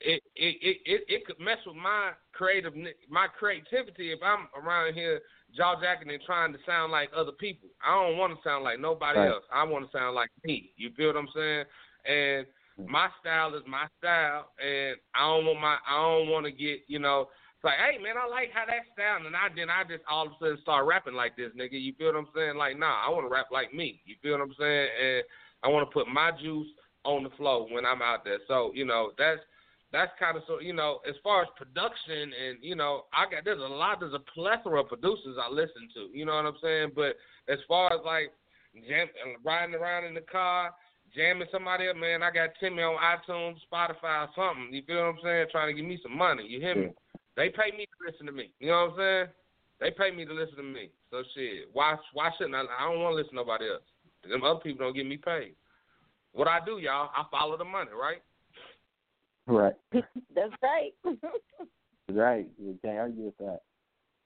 it it it it, it could mess with my creative my creativity if I'm around here jaw jacking and trying to sound like other people. I don't want to sound like nobody Right. else. I want to sound like me. You feel what I'm saying? And mm. my style is my style, and I don't want my I don't want to get you know. It's like, hey man, I like how that sound, and I then I just all of a sudden start rapping like this, nigga. You feel what I'm saying? Like, nah, I want to rap like me. You feel what I'm saying? And I want to put my juice on the flow when I'm out there. So you know, that's that's kind of so you know as far as production and you know I got there's a lot there's a plethora of producers I listen to you know what I'm saying but as far as like jam, riding around in the car jamming somebody up man I got Timmy on iTunes Spotify something you feel what I'm saying trying to give me some money you hear me they pay me to listen to me you know what I'm saying they pay me to listen to me so shit why why shouldn't I I don't want to listen to nobody else them other people don't get me paid what I do y'all I follow the money right Right. That's right. Right. You can't argue with that.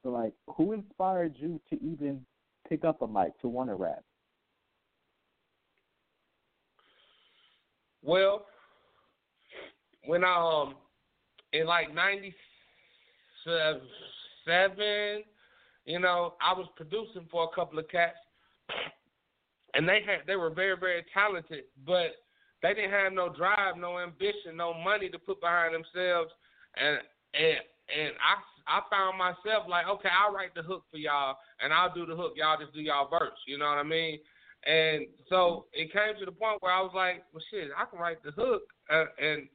So, like, who inspired you to even pick up a mic to want to rap? Well, when I um in like ninety seven, you know, I was producing for a couple of cats, and they had they were very very talented, but they didn't have no drive, no ambition, no money to put behind themselves, and and and I I found myself like, okay, I'll write the hook for y'all, and I'll do the hook, y'all just do y'all verse, you know what I mean? And so it came to the point where I was like, well, shit, I can write the hook, uh, and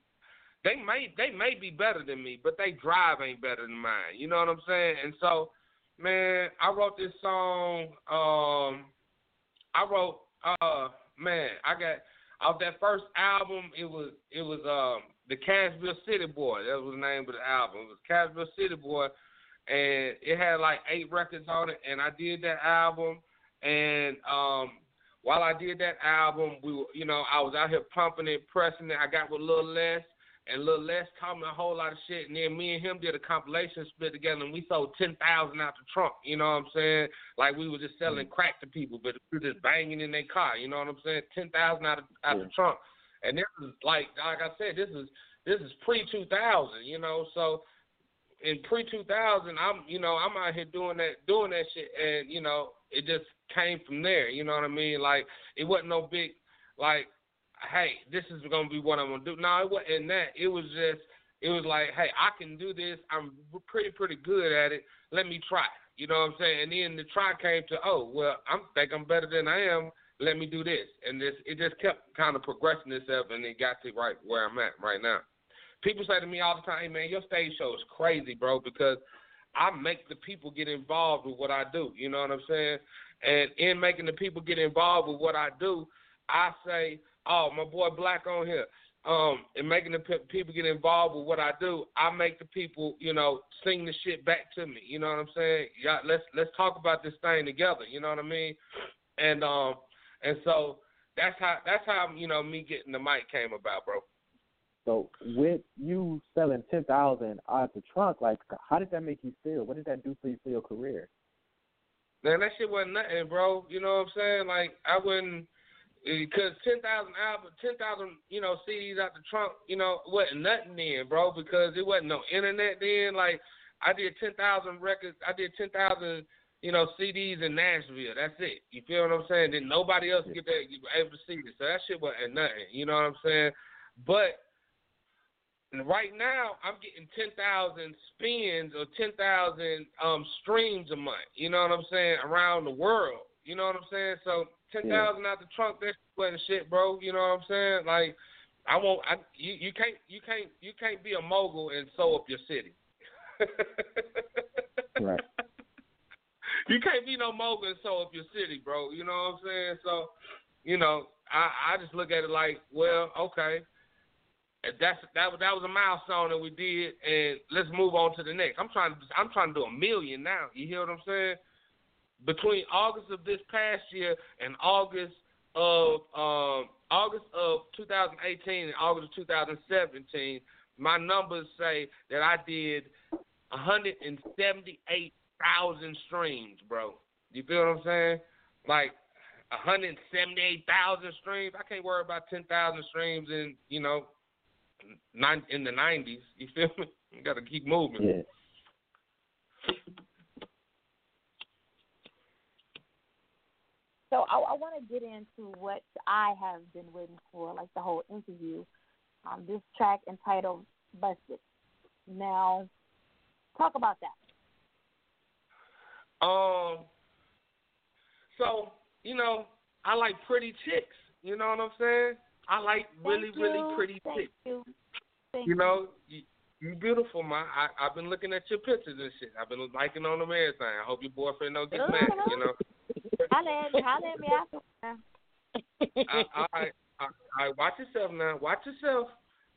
they may they may be better than me, but they drive ain't better than mine. You know what I'm saying? And so, man, I wrote this song. Um, I wrote, uh, man, I got off that first album. It was it was um the Cashville City Boy. That was the name of the album. It was Cashville City Boy, and it had like eight records on it. And I did that album, and um while I did that album, we were, you know, I was out here pumping it, pressing it. I got with Lil Les, and Lil Les taught me a whole lot of shit. And then me and him did a compilation split together, and we sold ten thousand out the trunk. You know what I'm saying? Like we were just selling mm-hmm. crack to people, but we were just banging in their car. You know what I'm saying? Ten thousand out of out the trunk. And this is like, like I said, this is this is pre two thousand. You know, so in pre two thousand, I'm you know I'm out here doing that doing that shit, and you know it just came from there. You know what I mean? Like it wasn't no big like, hey, this is gonna be what I'm gonna do. No, it wasn't that. It was just it was like, hey, I can do this. I'm pretty pretty good at it. Let me try. You know what I'm saying? And then the try came to, oh well, I'm think I'm better than I am. Let me do this, and this it just kept kind of progressing itself, and it got to right where I'm at right now people say to me all the time, hey, man, your stage show is crazy, bro, because I make the people get involved with what I do. You know what I'm saying? And in making the people get involved with what I do, I say, "Oh, my boy Black on here." Um, and making the pe- people get involved with what I do, I make the people, you know, sing the shit back to me. You know what I'm saying? Yeah, let's let's talk about this thing together. You know what I mean? And um, and so that's how that's how you know me getting the mic came about, bro. So with you selling ten thousand out the trunk, like how did that make you feel? What did that do for you for your career? Man, that shit wasn't nothing, bro. You know what I'm saying? Like I wouldn't because ten thousand albums, ten thousand, you know, CDs out the trunk, you know, wasn't nothing then, bro. Because it wasn't no internet then. Like I did ten thousand records, I did ten thousand, you know, CDs in Nashville. That's it. You feel what I'm saying? Then nobody else get that you able to see it. So that shit wasn't nothing. You know what I'm saying? But right now I'm getting ten thousand spins or ten thousand um streams a month. You know what I'm saying? Around the world. You know what I'm saying? So ten thousand yeah. out the trunk, that's wasn't shit, bro. You know what I'm saying? Like I won't. I you you can't you can't you can't be a mogul and sew up your city. right. You can't be no mogul and sew up your city, bro. You know what I'm saying? So, you know, I I just look at it like, well, okay, that's that that was a milestone that we did, and let's move on to the next. I'm trying to I'm trying to do a million now. You hear what I'm saying? Between August of this past year and August of um, August of 2018 and August of 2017, my numbers say that I did 178,000 streams, bro. You feel what I'm saying? Like 178,000 streams. I can't worry about 10,000 streams in you know in the 90s. You feel me? You got to keep moving. Yeah. So I, I want to get into what I have been waiting for, like the whole interview. Um, this track entitled "Busted." Now, talk about that. Um. So you know, I like pretty chicks. You know what I'm saying? I like really, Thank really you. pretty Thank chicks. You. Thank you know, you, you beautiful, man. I I've been looking at your pictures and shit. I've been liking on them everything. I hope your boyfriend don't get mad. You know. Holla at me, after. All right, all right, watch yourself now. Watch yourself.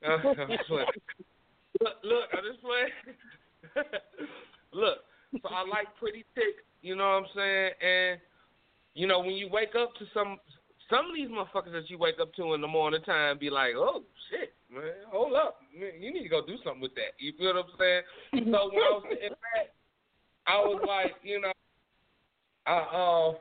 Uh, look, look, I'm just playing. look, so I like pretty chicks. You know what I'm saying? And you know when you wake up to some some of these motherfuckers that you wake up to in the morning time be like, oh shit, man, hold up, man, you need to go do something with that. You feel what I'm saying? so when I was in fact, I was like, you know, I uh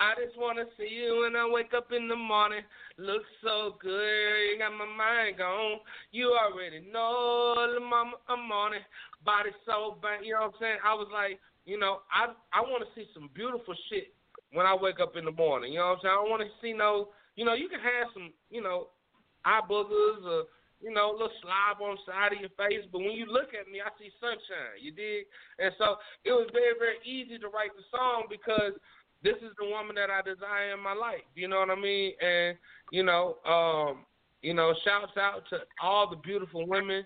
I just wanna see you when I wake up in the morning. Look so good, you got my mind gone. You already know, the mama, I'm on it. Body so bang, you know what I'm saying? I was like, you know, I I want to see some beautiful shit when I wake up in the morning. You know what I'm saying? I don't want to see no, you know, you can have some, you know, eye boogers or you know, a little slob on the side of your face. But when you look at me, I see sunshine. You dig? And so it was very, very easy to write the song because this is the woman that I desire in my life. You know what I mean? And you know, um, you know, shouts out to all the beautiful women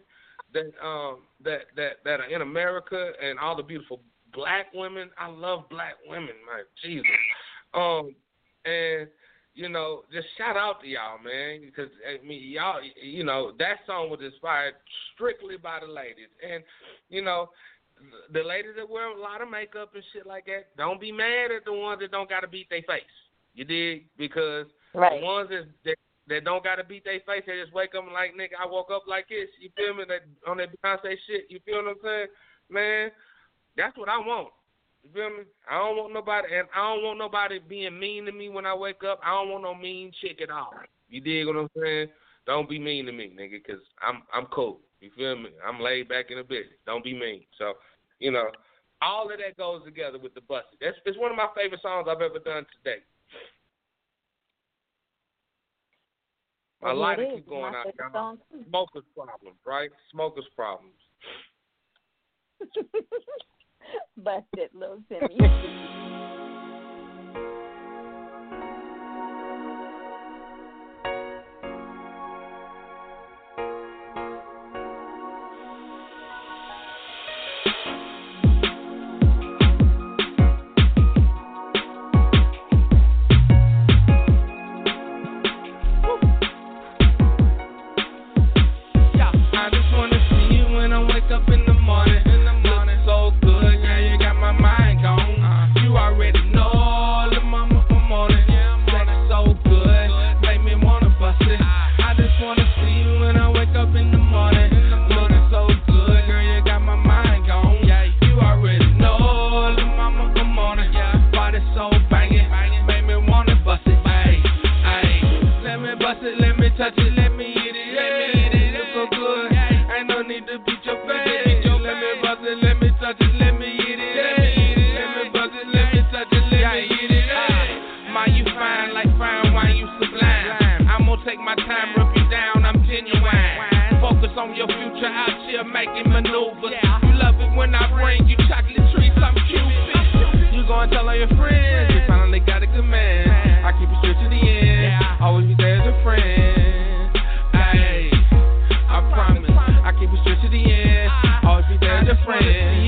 that um that that that are in America and all the beautiful black women. I love black women, my Jesus. Um, and you know, just shout out to y'all, man, because I mean, y'all, you know, that song was inspired strictly by the ladies, and you know, the ladies that wear a lot of makeup and shit like that, don't be mad at the ones that don't got to beat their face. You dig? Because right. the ones that, that that don't got to beat their face, they just wake up and like, nigga, I woke up like this. You feel me? That on that Beyonce shit. You feel what I'm saying? Man, that's what I want. You feel me? I don't want nobody, and I don't want nobody being mean to me when I wake up. I don't want no mean chick at all. You dig what I'm saying? Don't be mean to me, nigga, because I'm I'm cool. You feel me? I'm laid back in the business. Don't be mean. So you know, all of that goes together with the busted. That's it's one of my favorite songs I've ever done today. My well, lighter keep going out. Song Smokers problems, right? Smokers problems. Busted, little Timmy. touch it, let me hit it, let me hit it. It's so good. Ain't no need to beat your face. Let me bust it, let me touch it, let me hit it, let me hit it. Let me bust it, let me touch it, let me hit it. My you fine like fine wine, you sublime. I'm gonna take my time, rub you down, I'm genuine. Focus on your future out here making maneuvers. You love it when I bring you chocolate treats, I'm cute. You gonna tell all your friends you finally got a good man. I keep it straight to the end, always be there as a friend. Be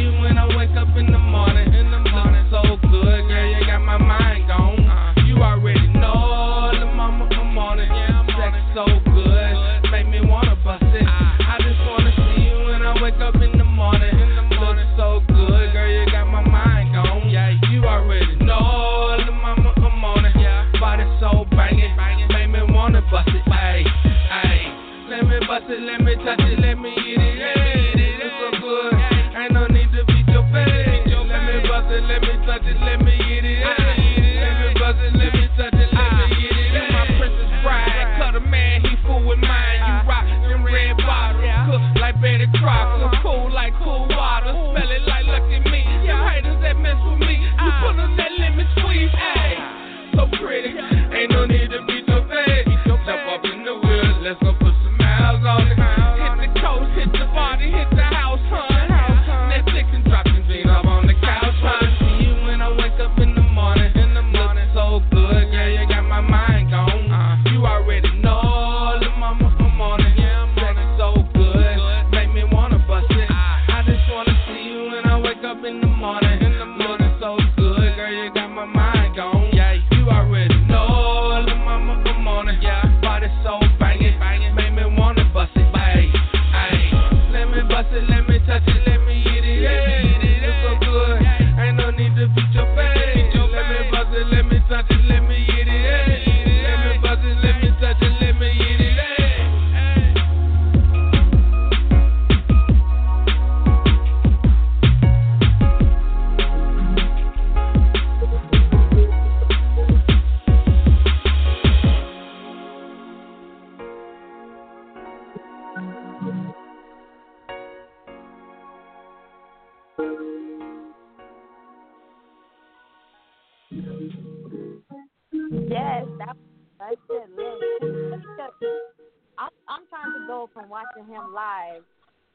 go from watching him live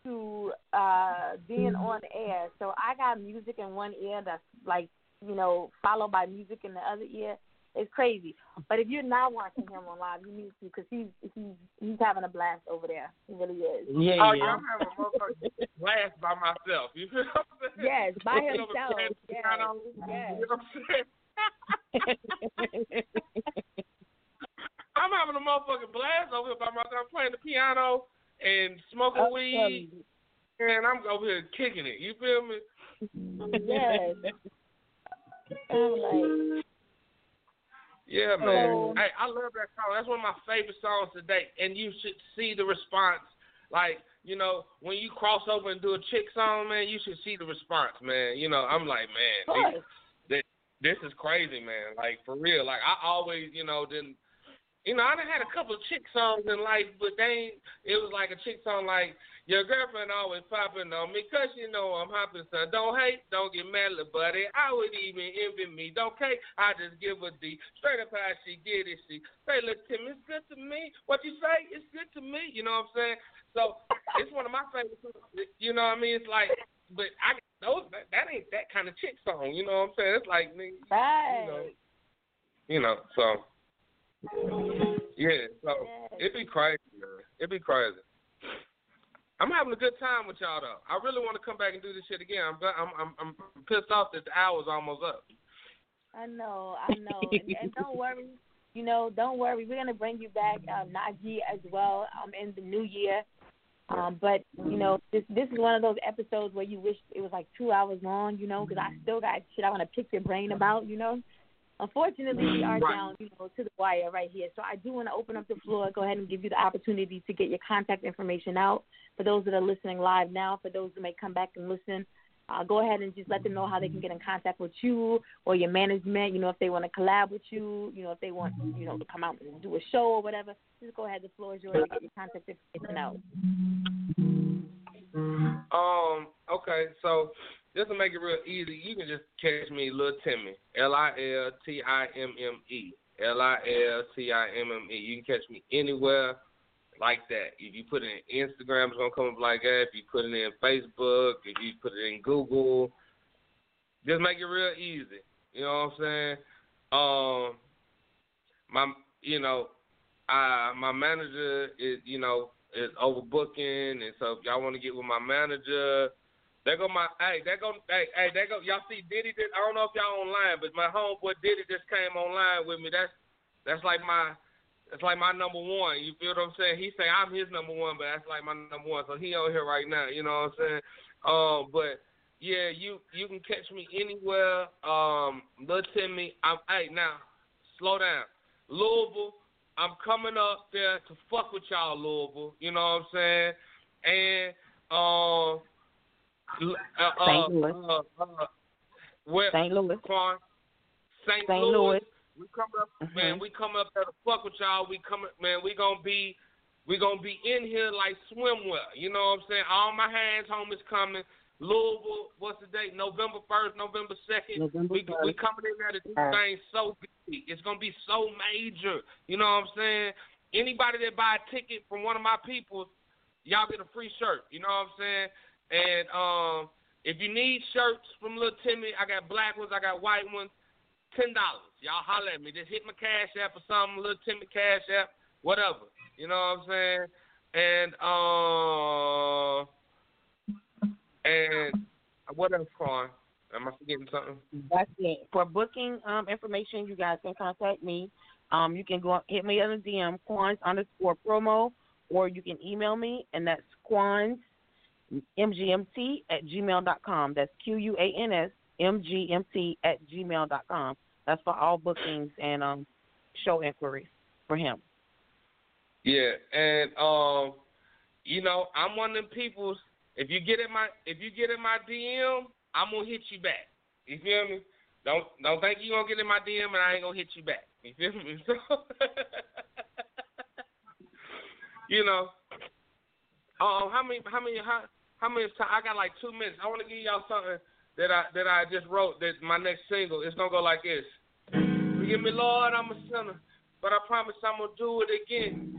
to uh being on air. So I got music in one ear that's like you know followed by music in the other ear. It's crazy. But if you're not watching him on live, you need to because he's he's he's having a blast over there. He really is. Yeah, oh, yeah. I'm having a motherfucking blast by myself. You feel what I'm saying? Yes, by You himself. Yes, piano, yes. You know what I'm saying? I'm having a motherfucking blast over here by myself. I'm playing the piano and smoking weed, and I'm over here kicking it. You feel me? Yes. I'm like, Yeah, man. Hey, I love that song. That's one of my favorite songs today. And you should see the response. Like, you know, when you cross over and do a chick song, man, you should see the response, man. You know, I'm like, man, of this, this is crazy, man. Like, for real. Like, I always, you know, didn't. You know, I done had a couple of chick songs in life, but they ain't, it was like a chick song like, your girlfriend always popping on me 'cause you know I'm hopping, son. Don't hate, don't get mad, little buddy. I would even envy me. Don't care, I just give a D. Straight up how she get it, she. Say, look, Tim, it's good to me. What you say? It's good to me. You know what I'm saying? So, it's one of my favorite songs. You know what I mean? It's like, but I, those, that, that ain't that kind of chick song. You know what I'm saying? It's like, nigga, Right. you know, you know, so. Yeah, so it'd be crazy, man. It'd be crazy. I'm having a good time with y'all though. I really want to come back and do this shit again. I'm I'm I'm, I'm pissed off that the hour's almost up. I know, I know. and, and don't worry, you know, don't worry. We're gonna bring you back, um, Najee as well, um, in the new year. Um, but you know, this this is one of those episodes where you wish it was like two hours long, you know, because I still got shit I want to pick your brain about, you know. Unfortunately, we are Right. down, you know, to the wire right here. So I do want to open up the floor. Go ahead and give you the opportunity to get your contact information out for those that are listening live now. For those who may come back and listen uh, go ahead and just let them know how they can get in contact with you or your management. You know, if they want to collab with you, you know, if they want, you know, to come out and do a show or whatever. Just go ahead. The floor is yours to get your contact information out. Um. Okay. So just to make it real easy, you can just catch me, Lil Timmy, L I L T I M M E, L I L T I M M E. You can catch me anywhere like that. If you put it in Instagram, it's gonna come up like that. If you put it in Facebook, if you put it in Google, just make it real easy. You know what I'm saying? Um, my, you know, I my manager is, you know, is overbooking, and so if y'all want to get with my manager. There go my hey, there go hey, hey, there go y'all see Diddy did I don't know if y'all online, but my homeboy Diddy just came online with me. That's that's like my that's like my number one. You feel what I'm saying? He say I'm his number one, but that's like my number one. So he on here right now. You know what I'm saying? Um, but yeah, you you can catch me anywhere. Um, Lil Timmy, I'm hey now, slow down. Louisville, I'm coming up there to fuck with y'all, Louisville. You know what I'm saying? And um, uh, uh, St. Louis. Uh, uh, where, St. Louis. St. St. Louis. Louis. We come up, Mhm. man. We come up there to fuck with y'all. We come, man. We gonna be, we gonna be in here like swimwear. You know what I'm saying? All my hands home is coming. Louisville, what's the date? November first, November second. We we 1st. coming in there to do right. things so big. It's gonna be so major. You know what I'm saying? Anybody that buy a ticket from one of my people, y'all get a free shirt. You know what I'm saying? And um, if you need shirts from Lil Timmy, I got black ones, I got white ones. Ten dollars. Y'all holler at me. Just hit my cash app or something, Lil Timmy cash app, whatever. You know what I'm saying? And uh, and what else, Quan? Am I forgetting something? That's it. For booking um, information, you guys can contact me. Um, you can go hit me on the DM, Quans underscore promo, or you can email me, and that's Quans mgmt at gmail dot com. That's Q U A N S M G M T at gmail dot com. That's for all bookings and um, show inquiries for him. Yeah, and um, you know, I'm one of them people's. If you get in my if you get in my DM, I'm gonna hit you back. You feel me? Don't don't think you gonna get in my DM and I ain't gonna hit you back. You feel me? So, you know, um, how many how many how how many time? I got like two minutes. I want to give y'all something that I that I just wrote. That my next single. It's gonna go like this. Forgive me, Lord, I'm a sinner, but I promise I'm gonna do it again.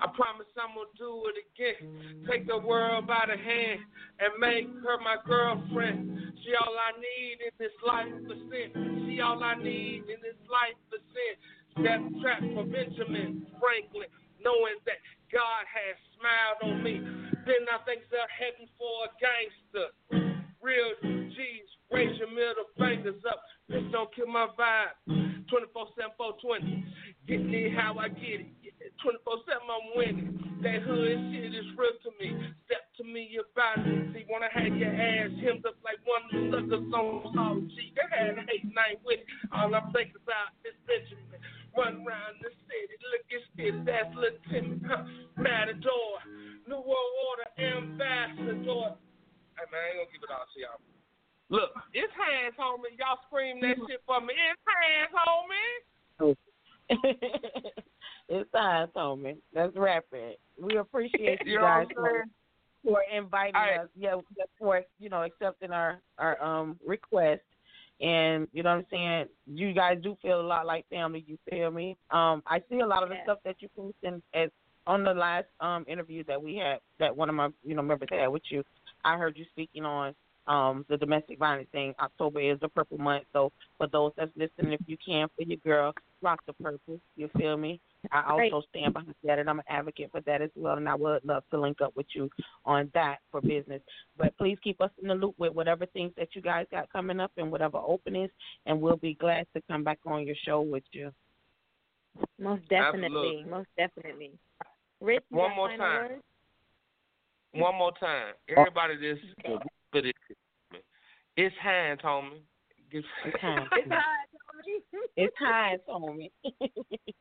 I promise I'm gonna do it again. Take the world by the hand and make her my girlfriend. She all I need in this life for sin. She all I need in this life for sin. Death trap for Benjamin Franklin, knowing that God has smiled on me. Then I think they're heading for a gangster. Real G's, raise your middle fingers up. This don't kill my vibe. 24 7 420. Get me how I get it. 24 7 I'm winning. That hood shit is real to me. Step to me your body. See, wanna have your ass hemmed up like one of the suckers on Salt G. They had a hate night with it. All I'm thinking about is Benjamin. Run around the city, looking stiff, that's Lil Timmy? Matador, New World Order Ambassador. Hey man, I ain't gonna give it all to y'all. Look, it's hands, homie. Y'all scream that shit for me. It's hands, homie. it's time, Tommy. That's rapping. We appreciate you You guys for, for inviting All right. us. Yeah, for you know accepting our our um request. And you know what I'm saying? You guys do feel a lot like family. You feel me? Um, I see a lot of the Yeah. stuff that you posted as on the last um interview that we had that one of my you know members had with you. I heard you speaking on um the domestic violence thing. October is the purple month, so for those that's listening, if you can for your girl, rock the purple. You feel me? I Great. also stand behind that, and I'm an advocate for that as well. And I would love to link up with you on that for business. But please keep us in the loop with whatever things that you guys got coming up and whatever openings, and we'll be glad to come back on your show with you. Most definitely. Absolutely. Most definitely. Rich, One more time. words? One more time. Everybody just for this. It's hands, homie. Give- It's time. It's hard, Tony. it's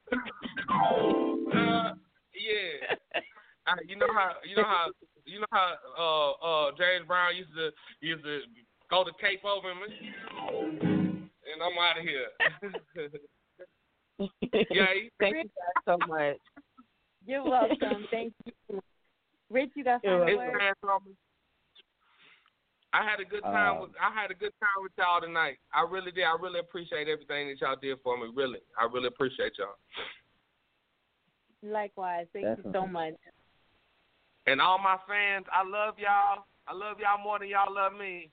time, Tommy. uh, yeah. I, you know how you know how you know how uh uh James Brown used to used to Go to Cape Overman, and I'm out of here. Yay. Thank you guys so much. You're welcome. Thank you. Rich, you got You're final It's word? Hands on me. I had a good time Uh, with I had a good time with y'all tonight. I really did. I really appreciate everything that y'all did for me. Really, I really appreciate y'all. Likewise. Thank you so much. And all my fans, I love y'all. I love y'all more than y'all love me.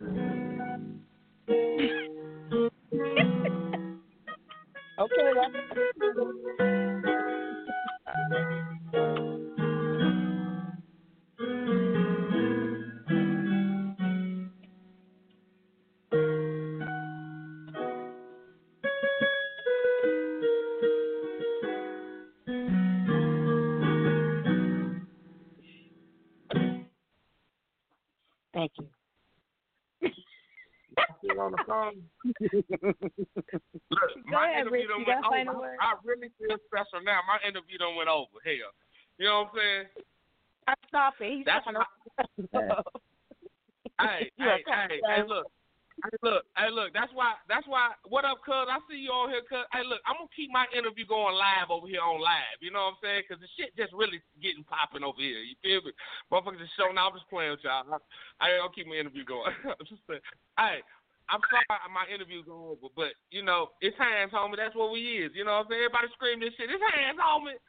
Okay, Thank you. Still on the phone. Look, Go my ahead, interview Rich. done You went got final over. word? I really feel special now. My interview done went over. Hell, you know what I'm saying? I stop it. He's That's trying to. hey, hey, hey, hey, look. Hey, look, hey, look. That's why. That's why. What up, cuz? I see you on here, cuz. Hey, look. I'm gonna keep my interview going live over here on live. You know what I'm saying? Cause the shit just really getting popping over here. You feel me? Motherfuckers just showing. I'm just playing with y'all. I, gonna keep my interview going. I'm just saying. Hey, I'm sorry my interview's going over, but you know it's hands, homie. That's what we is. You know what I'm saying? Everybody scream this shit. It's hands, homie.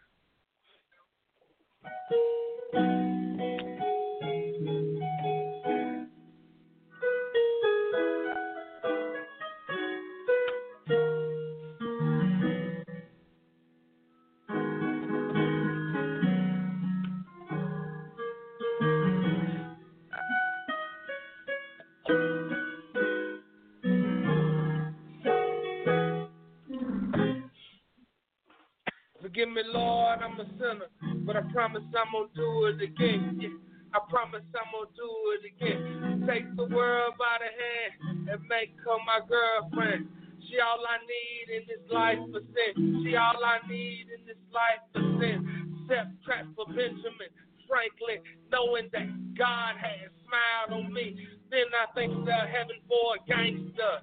Me, Lord, I'm a sinner, but I promise I'm gonna do it again. Yeah, I promise I'm gonna do it again. Take the world by the hand and make her my girlfriend. She all I need in this life for sin. She all I need in this life for sin. Set trap for Benjamin Franklin, knowing that God has smiled on me. Then I think about heaven for a gangster.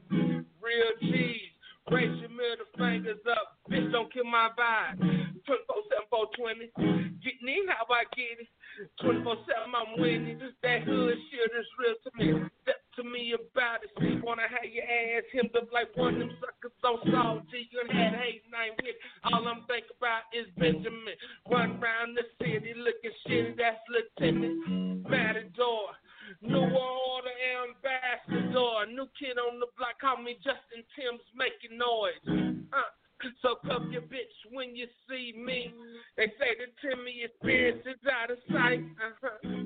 Real cheese. Raise your middle fingers up. Bitch, don't kill my vibe. 24 7 420. Get me how I get it. 24 7 I'm winning. That hood shit is real to me. Step to me about it. Wanna have your ass hemmed up like one of them suckers so salty. You had hate ain't with. All I'm thinking about is Benjamin. Run around the city looking shitty. That's Lieutenant Matador. New Order ambassador, new kid on the block, call me Justin Timms making noise. Uh, so cuff your bitch when you see me. They say the Timmy experience is out of sight. Uh-huh.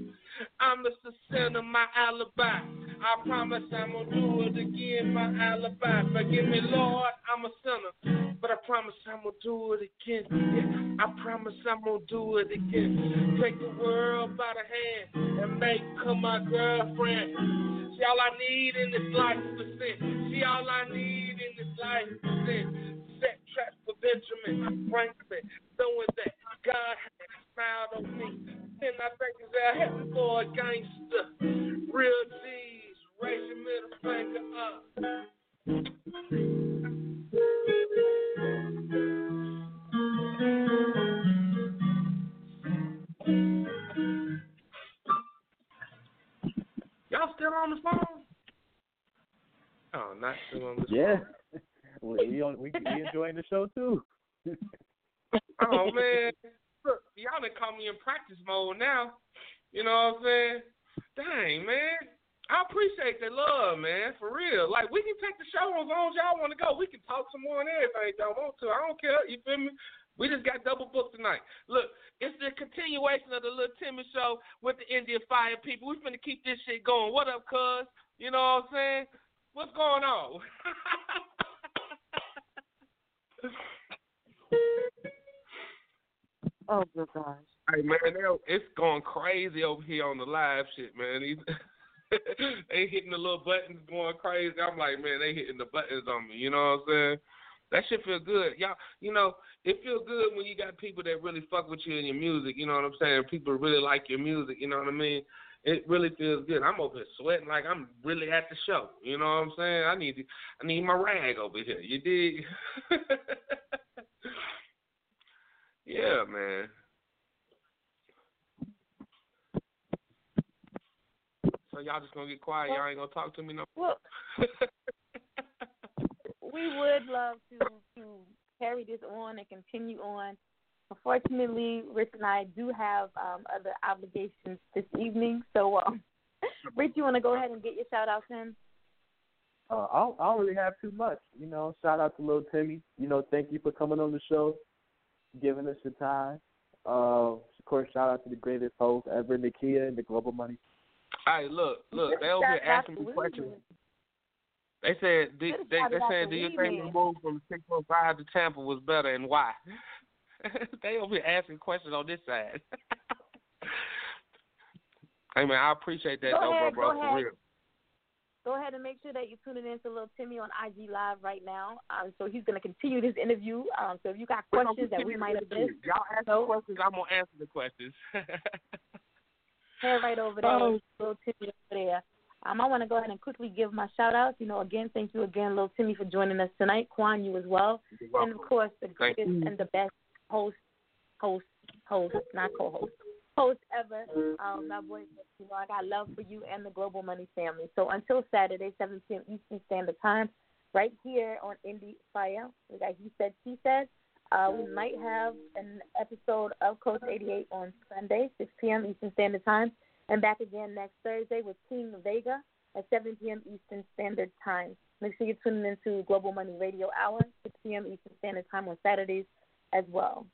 I'm the sin of my alibi. I promise I'm gonna do it again, my alibi. Forgive me, Lord, I'm a sinner, but I promise I'm gonna do it again. Yeah, I promise I'm gonna do it again. Take the world by the hand and make her my girlfriend. She all I need in this life for sin. She all I need in this life for sin. Set traps for Benjamin Franklin, knowing that God has smiled on me. Then I think it's a heaven for a gangster. Real G's, raise your middle finger up. Y'all still on the phone? Oh, not still on the Yeah. Well, we, we we enjoying the show too. Oh man, look, y'all done caught me in practice mode now. You know what I'm saying? Dang man, I appreciate the love, man. For real, like we can take the show as long as y'all want to go. We can talk some more and everything y'all want to. I don't care. You feel me? We just got double booked tonight. Look, it's the continuation of the little Timmy show with the Indie Fire people. We're finna keep this shit going. What up, cuz? You know what I'm saying? What's going on? Oh, good gosh. Hey man, it's going crazy over here on the live shit, man. These- they hitting the little buttons, going crazy. I'm like, man, they hitting the buttons on me. You know what I'm saying? That shit feel good. Y'all, you know, it feel good when you got people that really fuck with you and your music. You know what I'm saying? People really like your music. You know what I mean? It really feels good. I'm over here sweating like I'm really at the show. You know what I'm saying? I need, to, I need my rag over here. You dig? yeah, man. So y'all just gonna get quiet? Y'all ain't gonna talk to me no Well, we would love to to carry this on and continue on. Unfortunately, Rich and I do have um, other obligations this evening. So, um, Rich, you want to go ahead and get your shout outs in? Uh, I, don't, I don't really have too much. You know, shout out to little Timmy. You know, thank you for coming on the show, giving us your time. Uh, of course, shout out to the greatest host ever, Nakia and the Global Money. Hey, look, look, they over here asking me questions. They said, they, they, they saying, do you think the move from 605 to Tampa was better and why? they over here asking questions on this side. hey man, I appreciate that Go though, ahead, bro, go for ahead. real. Go ahead and make sure that you're tuning in to Little Timmy on IG Live right now. Um, so he's going to continue this interview. Um, so if you got questions that we might have to missed. Y'all ask the questions, I'm gonna answer the questions. head right over there. Oh. Lil Timmy over there. Um, I want to go ahead and quickly give my shout outs. You know, again, thank you again, Little Timmy, for joining us tonight. Quan, you as well. And of course, the greatest and the best host, host, host, not co-host, host ever. Um, my boy, you know, I got love for you and the Global Money family. So until Saturday, 7 p.m. Eastern Standard Time, right here on Indie Fire, we got He Said, She Said. Uh, we might have an episode of Coast 88 on Sunday, 6 p.m. Eastern Standard Time, and back again next Thursday with King Vega at 7 p.m. Eastern Standard Time. Make sure you're tuning into Global Money Radio Hour, 6 p.m. Eastern Standard Time on Saturdays as well.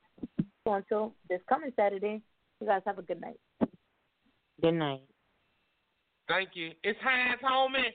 So until this coming Saturday, you guys have a good night. Good night. Thank you. It's hands, homie.